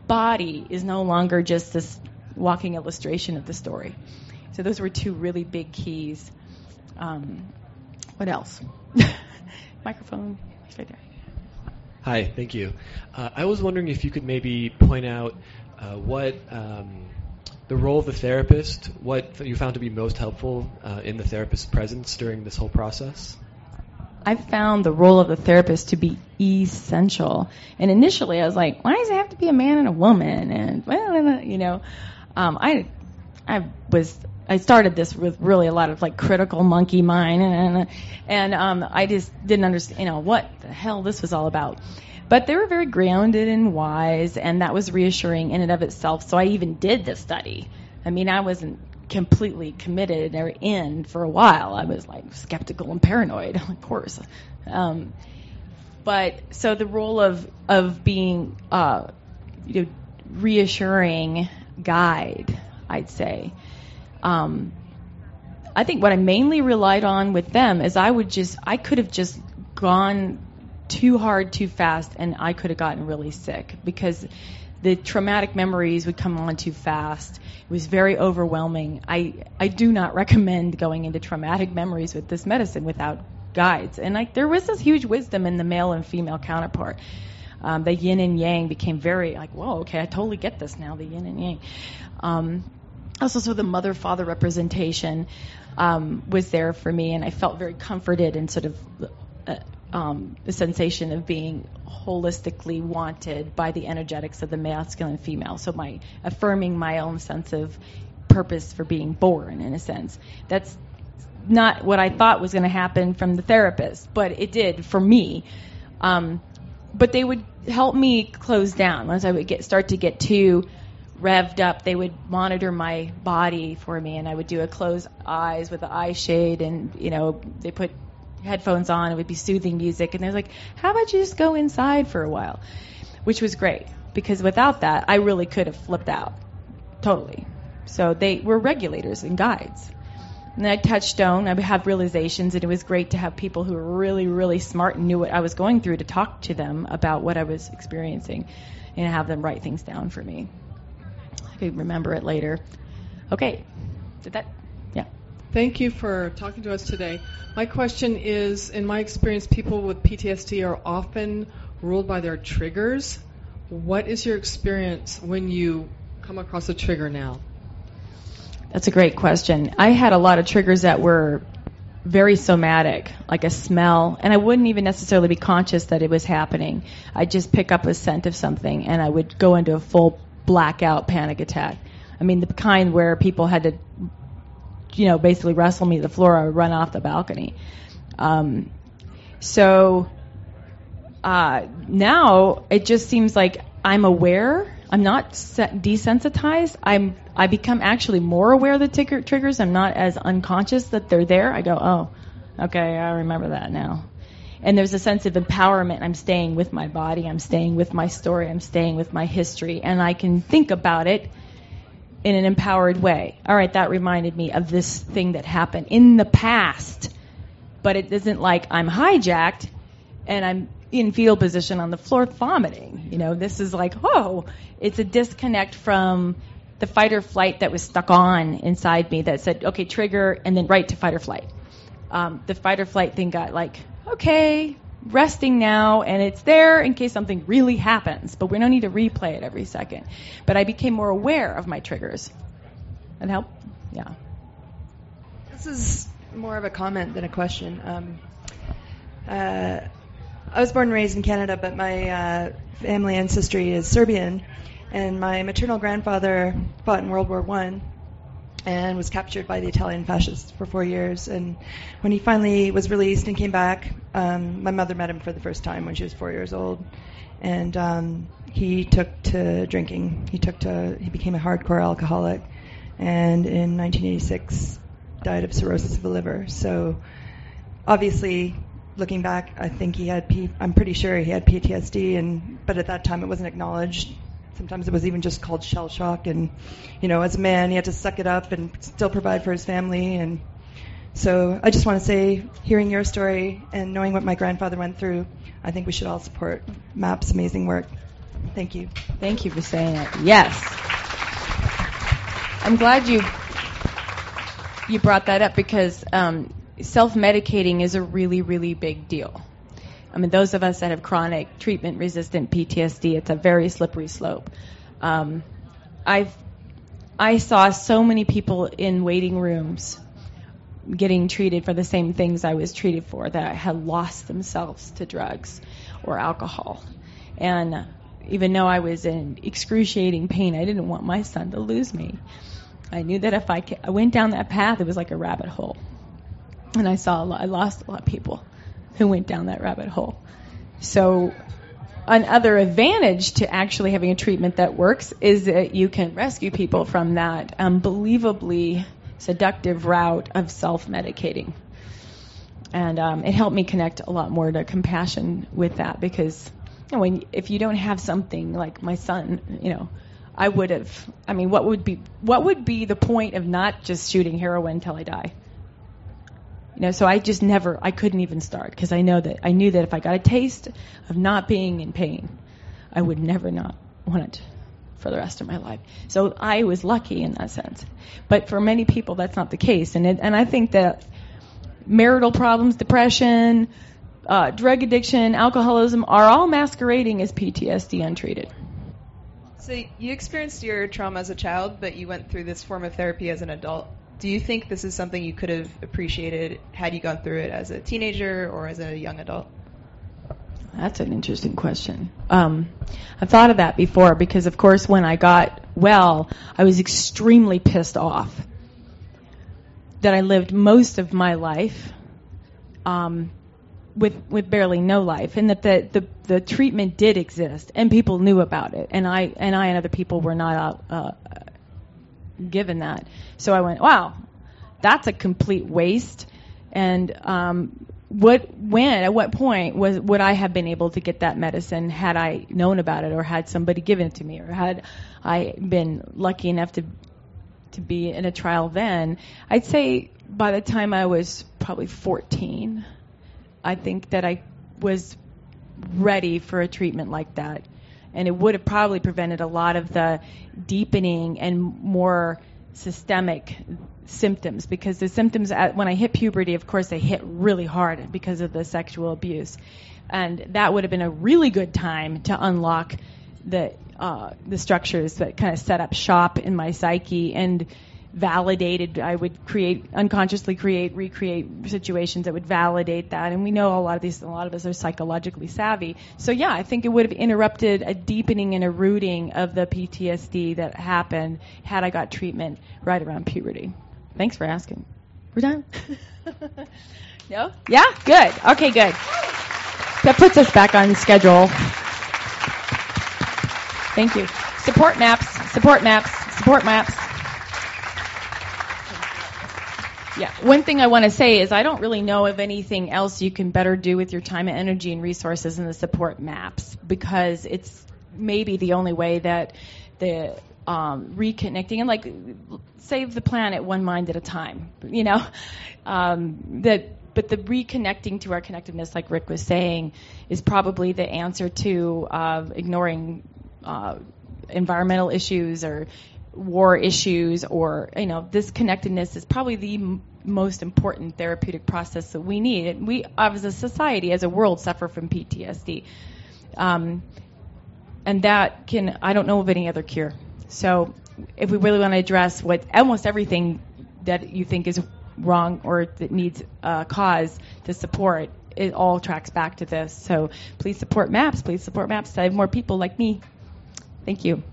body is no longer just this walking illustration of the story. So those were two really big keys. Um, what else? Microphone right there. Hi, thank you. Uh, I was wondering if you could maybe point out uh, what um, the role of the therapist, what you found to be most helpful uh, in the therapist's presence during this whole process. I found the role of the therapist to be essential. And initially, I was like, why does it have to be a man and a woman? And well, you know, um, I, I was I started this with really a lot of like critical monkey mind, and and um, I just didn't understand, you know, what the hell this was all about. But they were very grounded and wise, and that was reassuring in and of itself. So I even did the study. I mean, I wasn't completely committed or in for a while. I was like skeptical and paranoid, of course. Um, but so the role of of being, uh, you know, reassuring guide, I'd say. Um, I think what I mainly relied on with them is I would just I could have just gone too hard too fast and I could have gotten really sick because the traumatic memories would come on too fast. It was very overwhelming. I I do not recommend going into traumatic memories with this medicine without guides. And like there was this huge wisdom in the male and female counterpart. Um, the yin and yang became very like, whoa, okay, I totally get this now. The yin and yang. Um, also so the mother father representation um, was there for me and i felt very comforted and sort of uh, um, the sensation of being holistically wanted by the energetics of the masculine and female. So my affirming my own sense of purpose for being born in a sense. That's not what i thought was going to happen from the therapist but it did for me. Um, but they would help me close down. Once i would get start to get too revved up, they would monitor my body for me, and I would do a close eyes with the eye shade, and you know they put headphones on. It would be soothing music, and they're like, "How about you just go inside for a while?" Which was great because without that, I really could have flipped out totally. So they were regulators and guides. And I touched stone. I would have realizations, and it was great to have people who were really, really smart and knew what I was going through to talk to them about what I was experiencing and have them write things down for me. I could remember it later. Okay. Did that? Yeah. Thank you for talking to us today. My question is in my experience, people with PTSD are often ruled by their triggers. What is your experience when you come across a trigger now? That's a great question. I had a lot of triggers that were very somatic, like a smell, and I wouldn't even necessarily be conscious that it was happening. I'd just pick up a scent of something and I would go into a full blackout panic attack. I mean, the kind where people had to, you know, basically wrestle me to the floor or run off the balcony. Um, so uh, now it just seems like I'm aware. I'm not desensitized. I'm I become actually more aware of the trigger, triggers. I'm not as unconscious that they're there. I go, oh, okay, I remember that now and there's a sense of empowerment. I'm staying with my body, I'm staying with my story, I'm staying with my history, and I can think about it in an empowered way. All right, that reminded me of this thing that happened in the past, but it isn't like I'm hijacked and I'm in fetal position on the floor vomiting. You know, this is like, oh, it's a disconnect from the fight or flight that was stuck on inside me that said, okay, trigger, and then right to fight or flight. Um, the fight or flight thing got like okay, resting now, and it's there in case something really happens, but we don't need to replay it every second. But I became more aware of my triggers. And help? Yeah. This is more of a comment than a question. Um, uh, I was born and raised in Canada, but my uh, family ancestry is Serbian, and my maternal grandfather fought in World War One and was captured by the Italian fascists for four years. And when he finally was released and came back, um, my mother met him for the first time when she was four years old, and um, he took to drinking. He took to he became a hardcore alcoholic, and in 1986 died of cirrhosis of the liver. So obviously, looking back, I think he had P- I'm pretty sure he had PTSD, and but at that time it wasn't acknowledged. Sometimes it was even just called shell shock, and you know, as a man, he had to suck it up and still provide for his family. And so, I just want to say, hearing your story and knowing what my grandfather went through, I think we should all support MAPS' amazing work. Thank you. Thank you for saying it. Yes. I'm glad you you brought that up because um, self-medicating is a really, really big deal. I mean, those of us that have chronic treatment-resistant PTSD, it's a very slippery slope. Um, I've I saw so many people in waiting rooms getting treated for the same things I was treated for that had lost themselves to drugs or alcohol. And even though I was in excruciating pain, I didn't want my son to lose me. I knew that if I, I went down that path, it was like a rabbit hole. And I saw a lot, I lost a lot of people who went down that rabbit hole. So, another advantage to actually having a treatment that works is that you can rescue people from that unbelievably seductive route of self medicating. And um, it helped me connect a lot more to compassion with that because you know, when if you don't have something like my son, you know, I would have. I mean, what would be what would be the point of not just shooting heroin till I die? You know, so I just never, I couldn't even start because I know that I knew that if I got a taste of not being in pain, I would never not want it for the rest of my life. So I was lucky in that sense. But for many people, that's not the case, and it, and I think that marital problems, depression, uh, drug addiction, alcoholism are all masquerading as PTSD untreated. So you experienced your trauma as a child, but you went through this form of therapy as an adult. Do you think this is something you could have appreciated had you gone through it as a teenager or as a young adult? That's an interesting question. Um, I've thought of that before because, of course, when I got well, I was extremely pissed off that I lived most of my life um, with with barely no life, and that the, the the treatment did exist, and people knew about it, and I and I and other people were not uh, given that. So I went, wow, that's a complete waste. And um, what when at what point was would I have been able to get that medicine had I known about it, or had somebody given it to me, or had I been lucky enough to to be in a trial then? I'd say by the time I was probably 14 I think that I was ready for a treatment like that. And it would have probably prevented a lot of the deepening and more systemic symptoms because the symptoms at, when I hit puberty, of course, they hit really hard because of the sexual abuse. And that would have been a really good time to unlock the uh, the structures that kind of set up shop in my psyche and validated. I would create unconsciously create recreate situations that would validate that, and we know a lot of these. A lot of us are psychologically savvy. So yeah, I think it would have interrupted a deepening and a rooting of the PTSD that happened had I got treatment right around puberty. Thanks for asking. We're done. no? Yeah. Good. Okay. Good. That puts us back on schedule. Thank you. Support MAPS. Support MAPS. Support MAPS. Yeah. One thing I want to say is I don't really know of anything else you can better do with your time and energy and resources than the support MAPS because it's maybe the only way that the um, reconnecting and like save the planet one mind at a time. You know, um, that but the reconnecting to our connectedness, like Rick was saying, is probably the answer to uh, ignoring uh, environmental issues or war issues or you know this connectedness is probably the m- most important therapeutic process that we need. We as a society as a world suffer from ptsd um, and that can i don't know of any other cure. So if we really want to address what almost everything that you think is wrong or that needs a cause to support it all tracks back to this. So please support MAPS please support MAPS to have more people like me. Thank you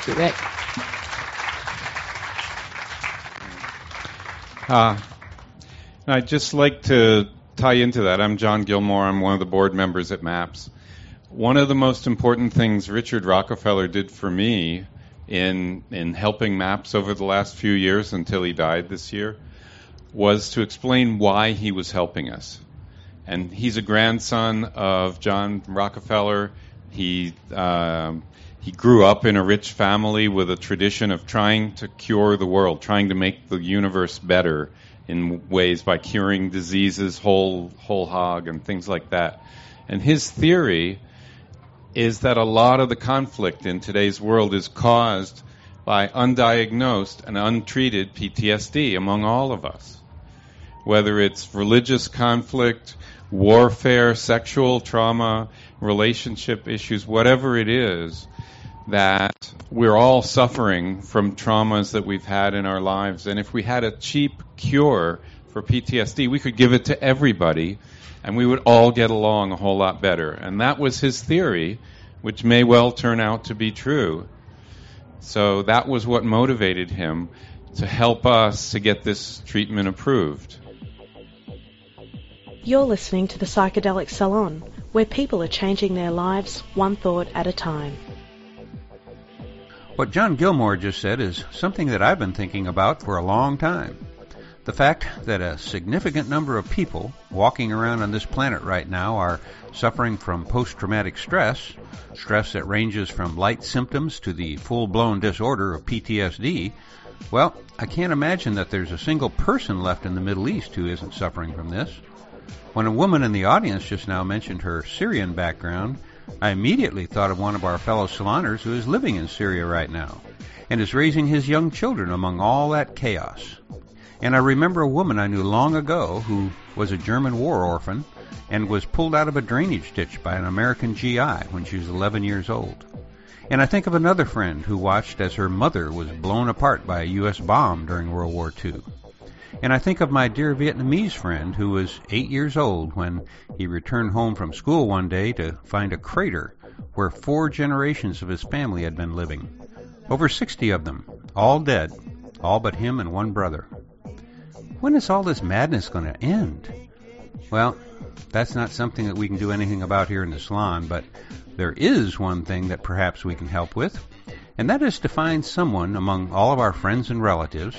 Thank you, Rick. Uh, I'd just like to tie into that. I'm John Gilmore. I'm one of the board members at MAPS. One of the most important things Richard Rockefeller did for me in in helping MAPS over the last few years until he died this year was to explain why he was helping us. And he's a grandson of John Rockefeller. He um, he grew up in a rich family with a tradition of trying to cure the world, trying to make the universe better in ways by curing diseases whole whole hog and things like that. And his theory is that a lot of the conflict in today's world is caused by undiagnosed and untreated PTSD among all of us. Whether it's religious conflict, warfare, sexual trauma, relationship issues, whatever it is, that we're all suffering from traumas that we've had in our lives. And if we had a cheap cure for PTSD, we could give it to everybody and we would all get along a whole lot better. And that was his theory, which may well turn out to be true. So that was what motivated him to help us to get this treatment approved. You're listening to the Psychedelic Salon, where people are changing their lives one thought at a time. What John Gilmore just said is something that I've been thinking about for a long time. The fact that a significant number of people walking around on this planet right now are suffering from post traumatic stress, stress that ranges from light symptoms to the full blown disorder of PTSD, well, I can't imagine that there's a single person left in the Middle East who isn't suffering from this. When a woman in the audience just now mentioned her Syrian background, I immediately thought of one of our fellow saloners who is living in Syria right now and is raising his young children among all that chaos. And I remember a woman I knew long ago who was a German war orphan and was pulled out of a drainage ditch by an American GI when she was 11 years old. And I think of another friend who watched as her mother was blown apart by a U.S. bomb during World War II. And I think of my dear Vietnamese friend who was eight years old when he returned home from school one day to find a crater where four generations of his family had been living. Over 60 of them, all dead, all but him and one brother. When is all this madness going to end? Well, that's not something that we can do anything about here in the salon, but there is one thing that perhaps we can help with, and that is to find someone among all of our friends and relatives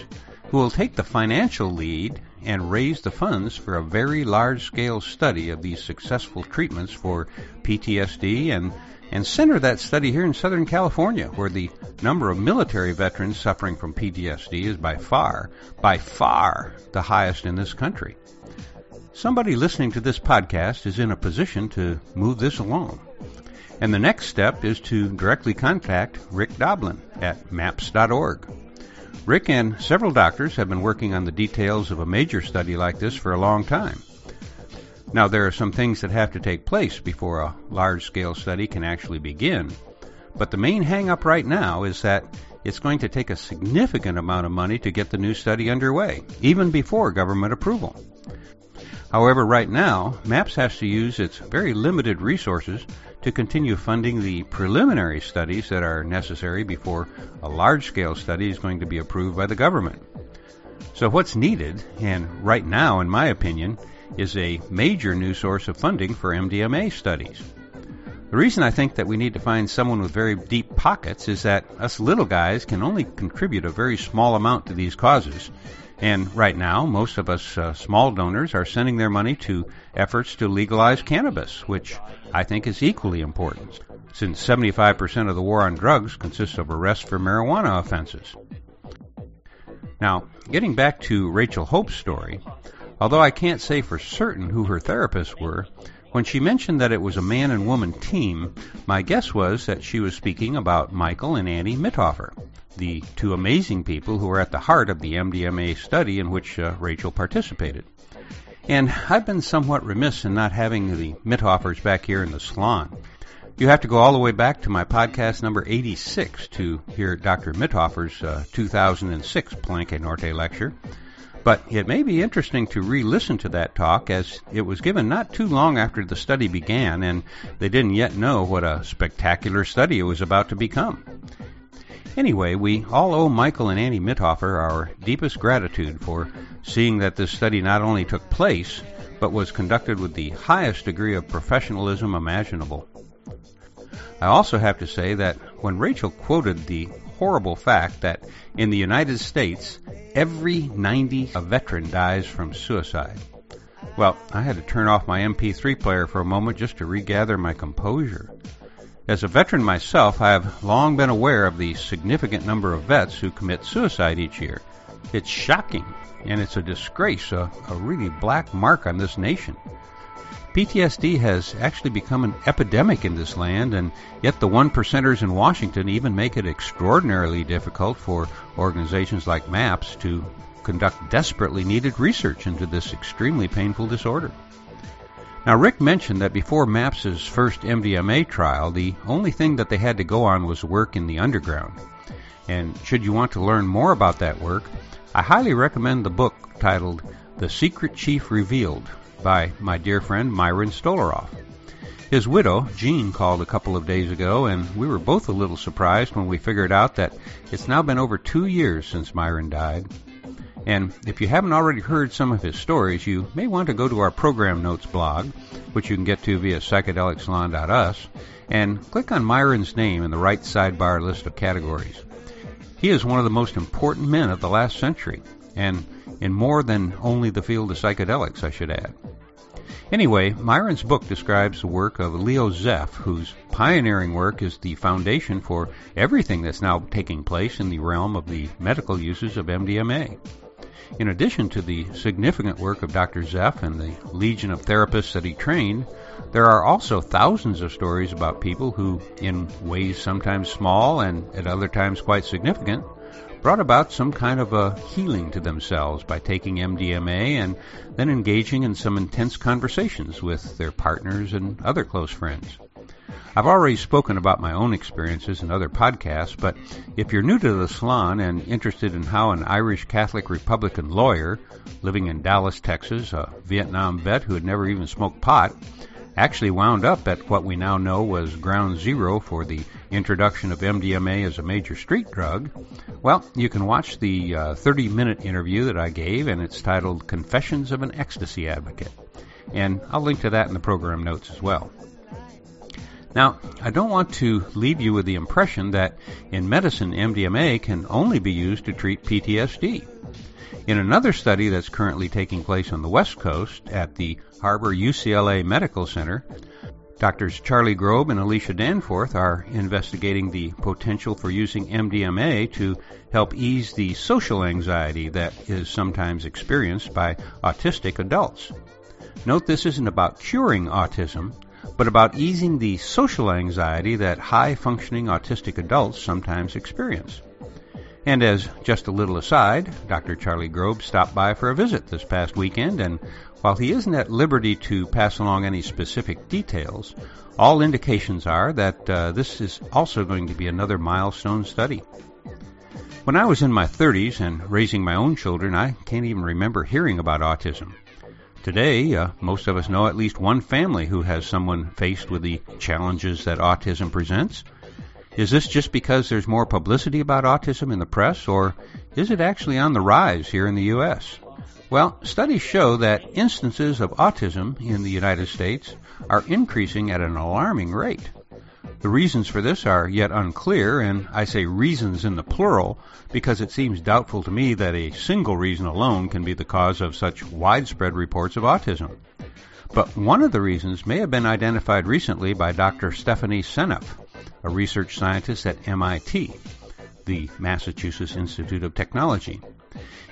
who will take the financial lead and raise the funds for a very large scale study of these successful treatments for PTSD and, and center that study here in Southern California, where the number of military veterans suffering from PTSD is by far, by far the highest in this country. Somebody listening to this podcast is in a position to move this along. And the next step is to directly contact Rick Doblin at maps.org. Rick and several doctors have been working on the details of a major study like this for a long time. Now, there are some things that have to take place before a large scale study can actually begin, but the main hang up right now is that it's going to take a significant amount of money to get the new study underway, even before government approval. However, right now, MAPS has to use its very limited resources to continue funding the preliminary studies that are necessary before a large scale study is going to be approved by the government. So, what's needed, and right now, in my opinion, is a major new source of funding for MDMA studies. The reason I think that we need to find someone with very deep pockets is that us little guys can only contribute a very small amount to these causes, and right now, most of us uh, small donors are sending their money to efforts to legalize cannabis, which I think is equally important, since 75% of the war on drugs consists of arrests for marijuana offenses. Now, getting back to Rachel Hope's story, although I can't say for certain who her therapists were, when she mentioned that it was a man and woman team, my guess was that she was speaking about Michael and Annie Mithoefer, the two amazing people who are at the heart of the MDMA study in which uh, Rachel participated. And I've been somewhat remiss in not having the Mithoefers back here in the salon. You have to go all the way back to my podcast number 86 to hear Dr. Mithoefer's uh, 2006 Palenque Norte lecture. But it may be interesting to re-listen to that talk as it was given not too long after the study began and they didn't yet know what a spectacular study it was about to become. Anyway, we all owe Michael and Annie Mithoefer our deepest gratitude for seeing that this study not only took place, but was conducted with the highest degree of professionalism imaginable. I also have to say that when Rachel quoted the horrible fact that in the United States, every 90 a veteran dies from suicide. Well, I had to turn off my MP3 player for a moment just to regather my composure. As a veteran myself, I have long been aware of the significant number of vets who commit suicide each year. It's shocking, and it's a disgrace, a, a really black mark on this nation. PTSD has actually become an epidemic in this land, and yet the one percenters in Washington even make it extraordinarily difficult for organizations like MAPS to conduct desperately needed research into this extremely painful disorder. Now, Rick mentioned that before MAPS's first MDMA trial, the only thing that they had to go on was work in the underground. And should you want to learn more about that work, I highly recommend the book titled The Secret Chief Revealed by my dear friend Myron Stolaroff. His widow, Jean, called a couple of days ago, and we were both a little surprised when we figured out that it's now been over two years since Myron died. And if you haven't already heard some of his stories, you may want to go to our program notes blog, which you can get to via psychedelicsalon.us, and click on Myron's name in the right sidebar list of categories. He is one of the most important men of the last century, and in more than only the field of psychedelics, I should add. Anyway, Myron's book describes the work of Leo Zeff, whose pioneering work is the foundation for everything that's now taking place in the realm of the medical uses of MDMA. In addition to the significant work of Dr. Zeff and the legion of therapists that he trained, there are also thousands of stories about people who, in ways sometimes small and at other times quite significant, brought about some kind of a healing to themselves by taking MDMA and then engaging in some intense conversations with their partners and other close friends. I've already spoken about my own experiences in other podcasts, but if you're new to the salon and interested in how an Irish Catholic Republican lawyer living in Dallas, Texas, a Vietnam vet who had never even smoked pot, actually wound up at what we now know was ground zero for the introduction of MDMA as a major street drug, well, you can watch the uh, 30 minute interview that I gave, and it's titled Confessions of an Ecstasy Advocate. And I'll link to that in the program notes as well. Now, I don't want to leave you with the impression that in medicine MDMA can only be used to treat PTSD. In another study that's currently taking place on the West Coast at the Harbor UCLA Medical Center, Doctors Charlie Grob and Alicia Danforth are investigating the potential for using MDMA to help ease the social anxiety that is sometimes experienced by autistic adults. Note this isn't about curing autism, but about easing the social anxiety that high functioning autistic adults sometimes experience. And as just a little aside, Dr. Charlie Grob stopped by for a visit this past weekend, and while he isn't at liberty to pass along any specific details, all indications are that uh, this is also going to be another milestone study. When I was in my 30s and raising my own children, I can't even remember hearing about autism. Today, uh, most of us know at least one family who has someone faced with the challenges that autism presents. Is this just because there's more publicity about autism in the press, or is it actually on the rise here in the U.S.? Well, studies show that instances of autism in the United States are increasing at an alarming rate. The reasons for this are yet unclear, and I say reasons in the plural because it seems doubtful to me that a single reason alone can be the cause of such widespread reports of autism. But one of the reasons may have been identified recently by Dr. Stephanie Seneff, a research scientist at MIT, the Massachusetts Institute of Technology.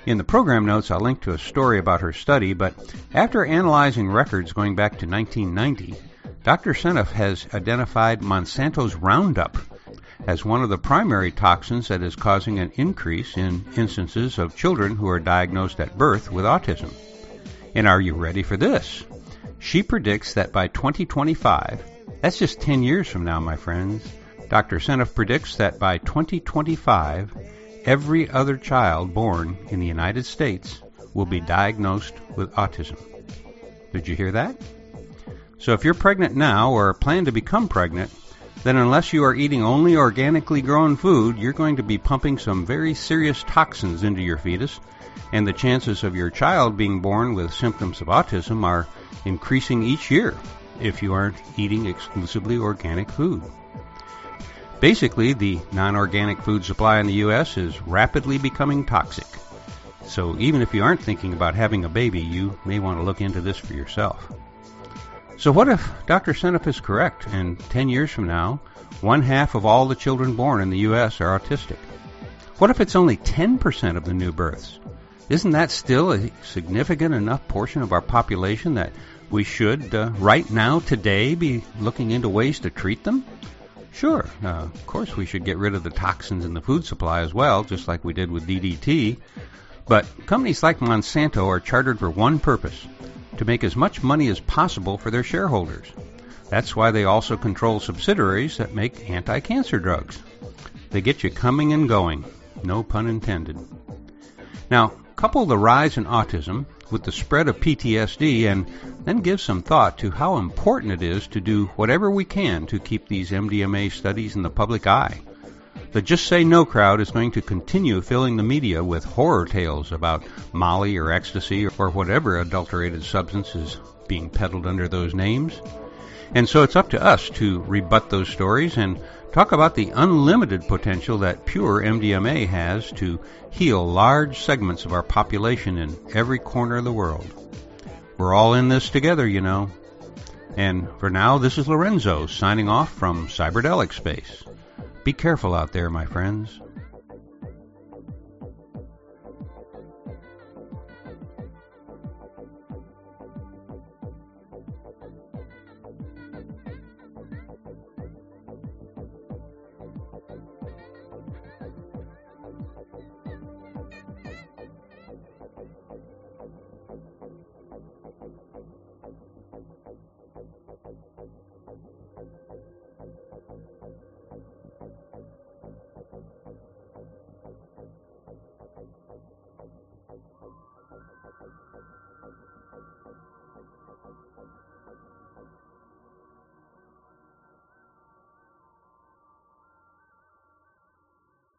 In the program notes, I'll link to a story about her study, but after analyzing records going back to 1990, Dr. Seneff has identified Monsanto's Roundup as one of the primary toxins that is causing an increase in instances of children who are diagnosed at birth with autism. And are you ready for this? She predicts that by 2025, that's just 10 years from now, my friends, Dr. Seneff predicts that by 2025, every other child born in the United States will be diagnosed with autism. Did you hear that? So if you're pregnant now or plan to become pregnant, then unless you are eating only organically grown food, you're going to be pumping some very serious toxins into your fetus, and the chances of your child being born with symptoms of autism are increasing each year if you aren't eating exclusively organic food. Basically, the non organic food supply in the U.S. is rapidly becoming toxic. So even if you aren't thinking about having a baby, you may want to look into this for yourself. So what if Dr. Seneff is correct and 10 years from now, one half of all the children born in the U.S. are autistic? What if it's only 10% of the new births? Isn't that still a significant enough portion of our population that we should, uh, right now, today, be looking into ways to treat them? Sure, uh, of course we should get rid of the toxins in the food supply as well, just like we did with DDT. But companies like Monsanto are chartered for one purpose to make as much money as possible for their shareholders. That's why they also control subsidiaries that make anti cancer drugs. They get you coming and going, no pun intended. Now, couple the rise in autism with the spread of PTSD and then give some thought to how important it is to do whatever we can to keep these MDMA studies in the public eye. The Just Say No crowd is going to continue filling the media with horror tales about Molly or ecstasy or whatever adulterated substance is being peddled under those names. And so it's up to us to rebut those stories and talk about the unlimited potential that pure MDMA has to heal large segments of our population in every corner of the world. We're all in this together, you know. And for now, this is Lorenzo signing off from Cyberdelic Space. Be careful out there, my friends.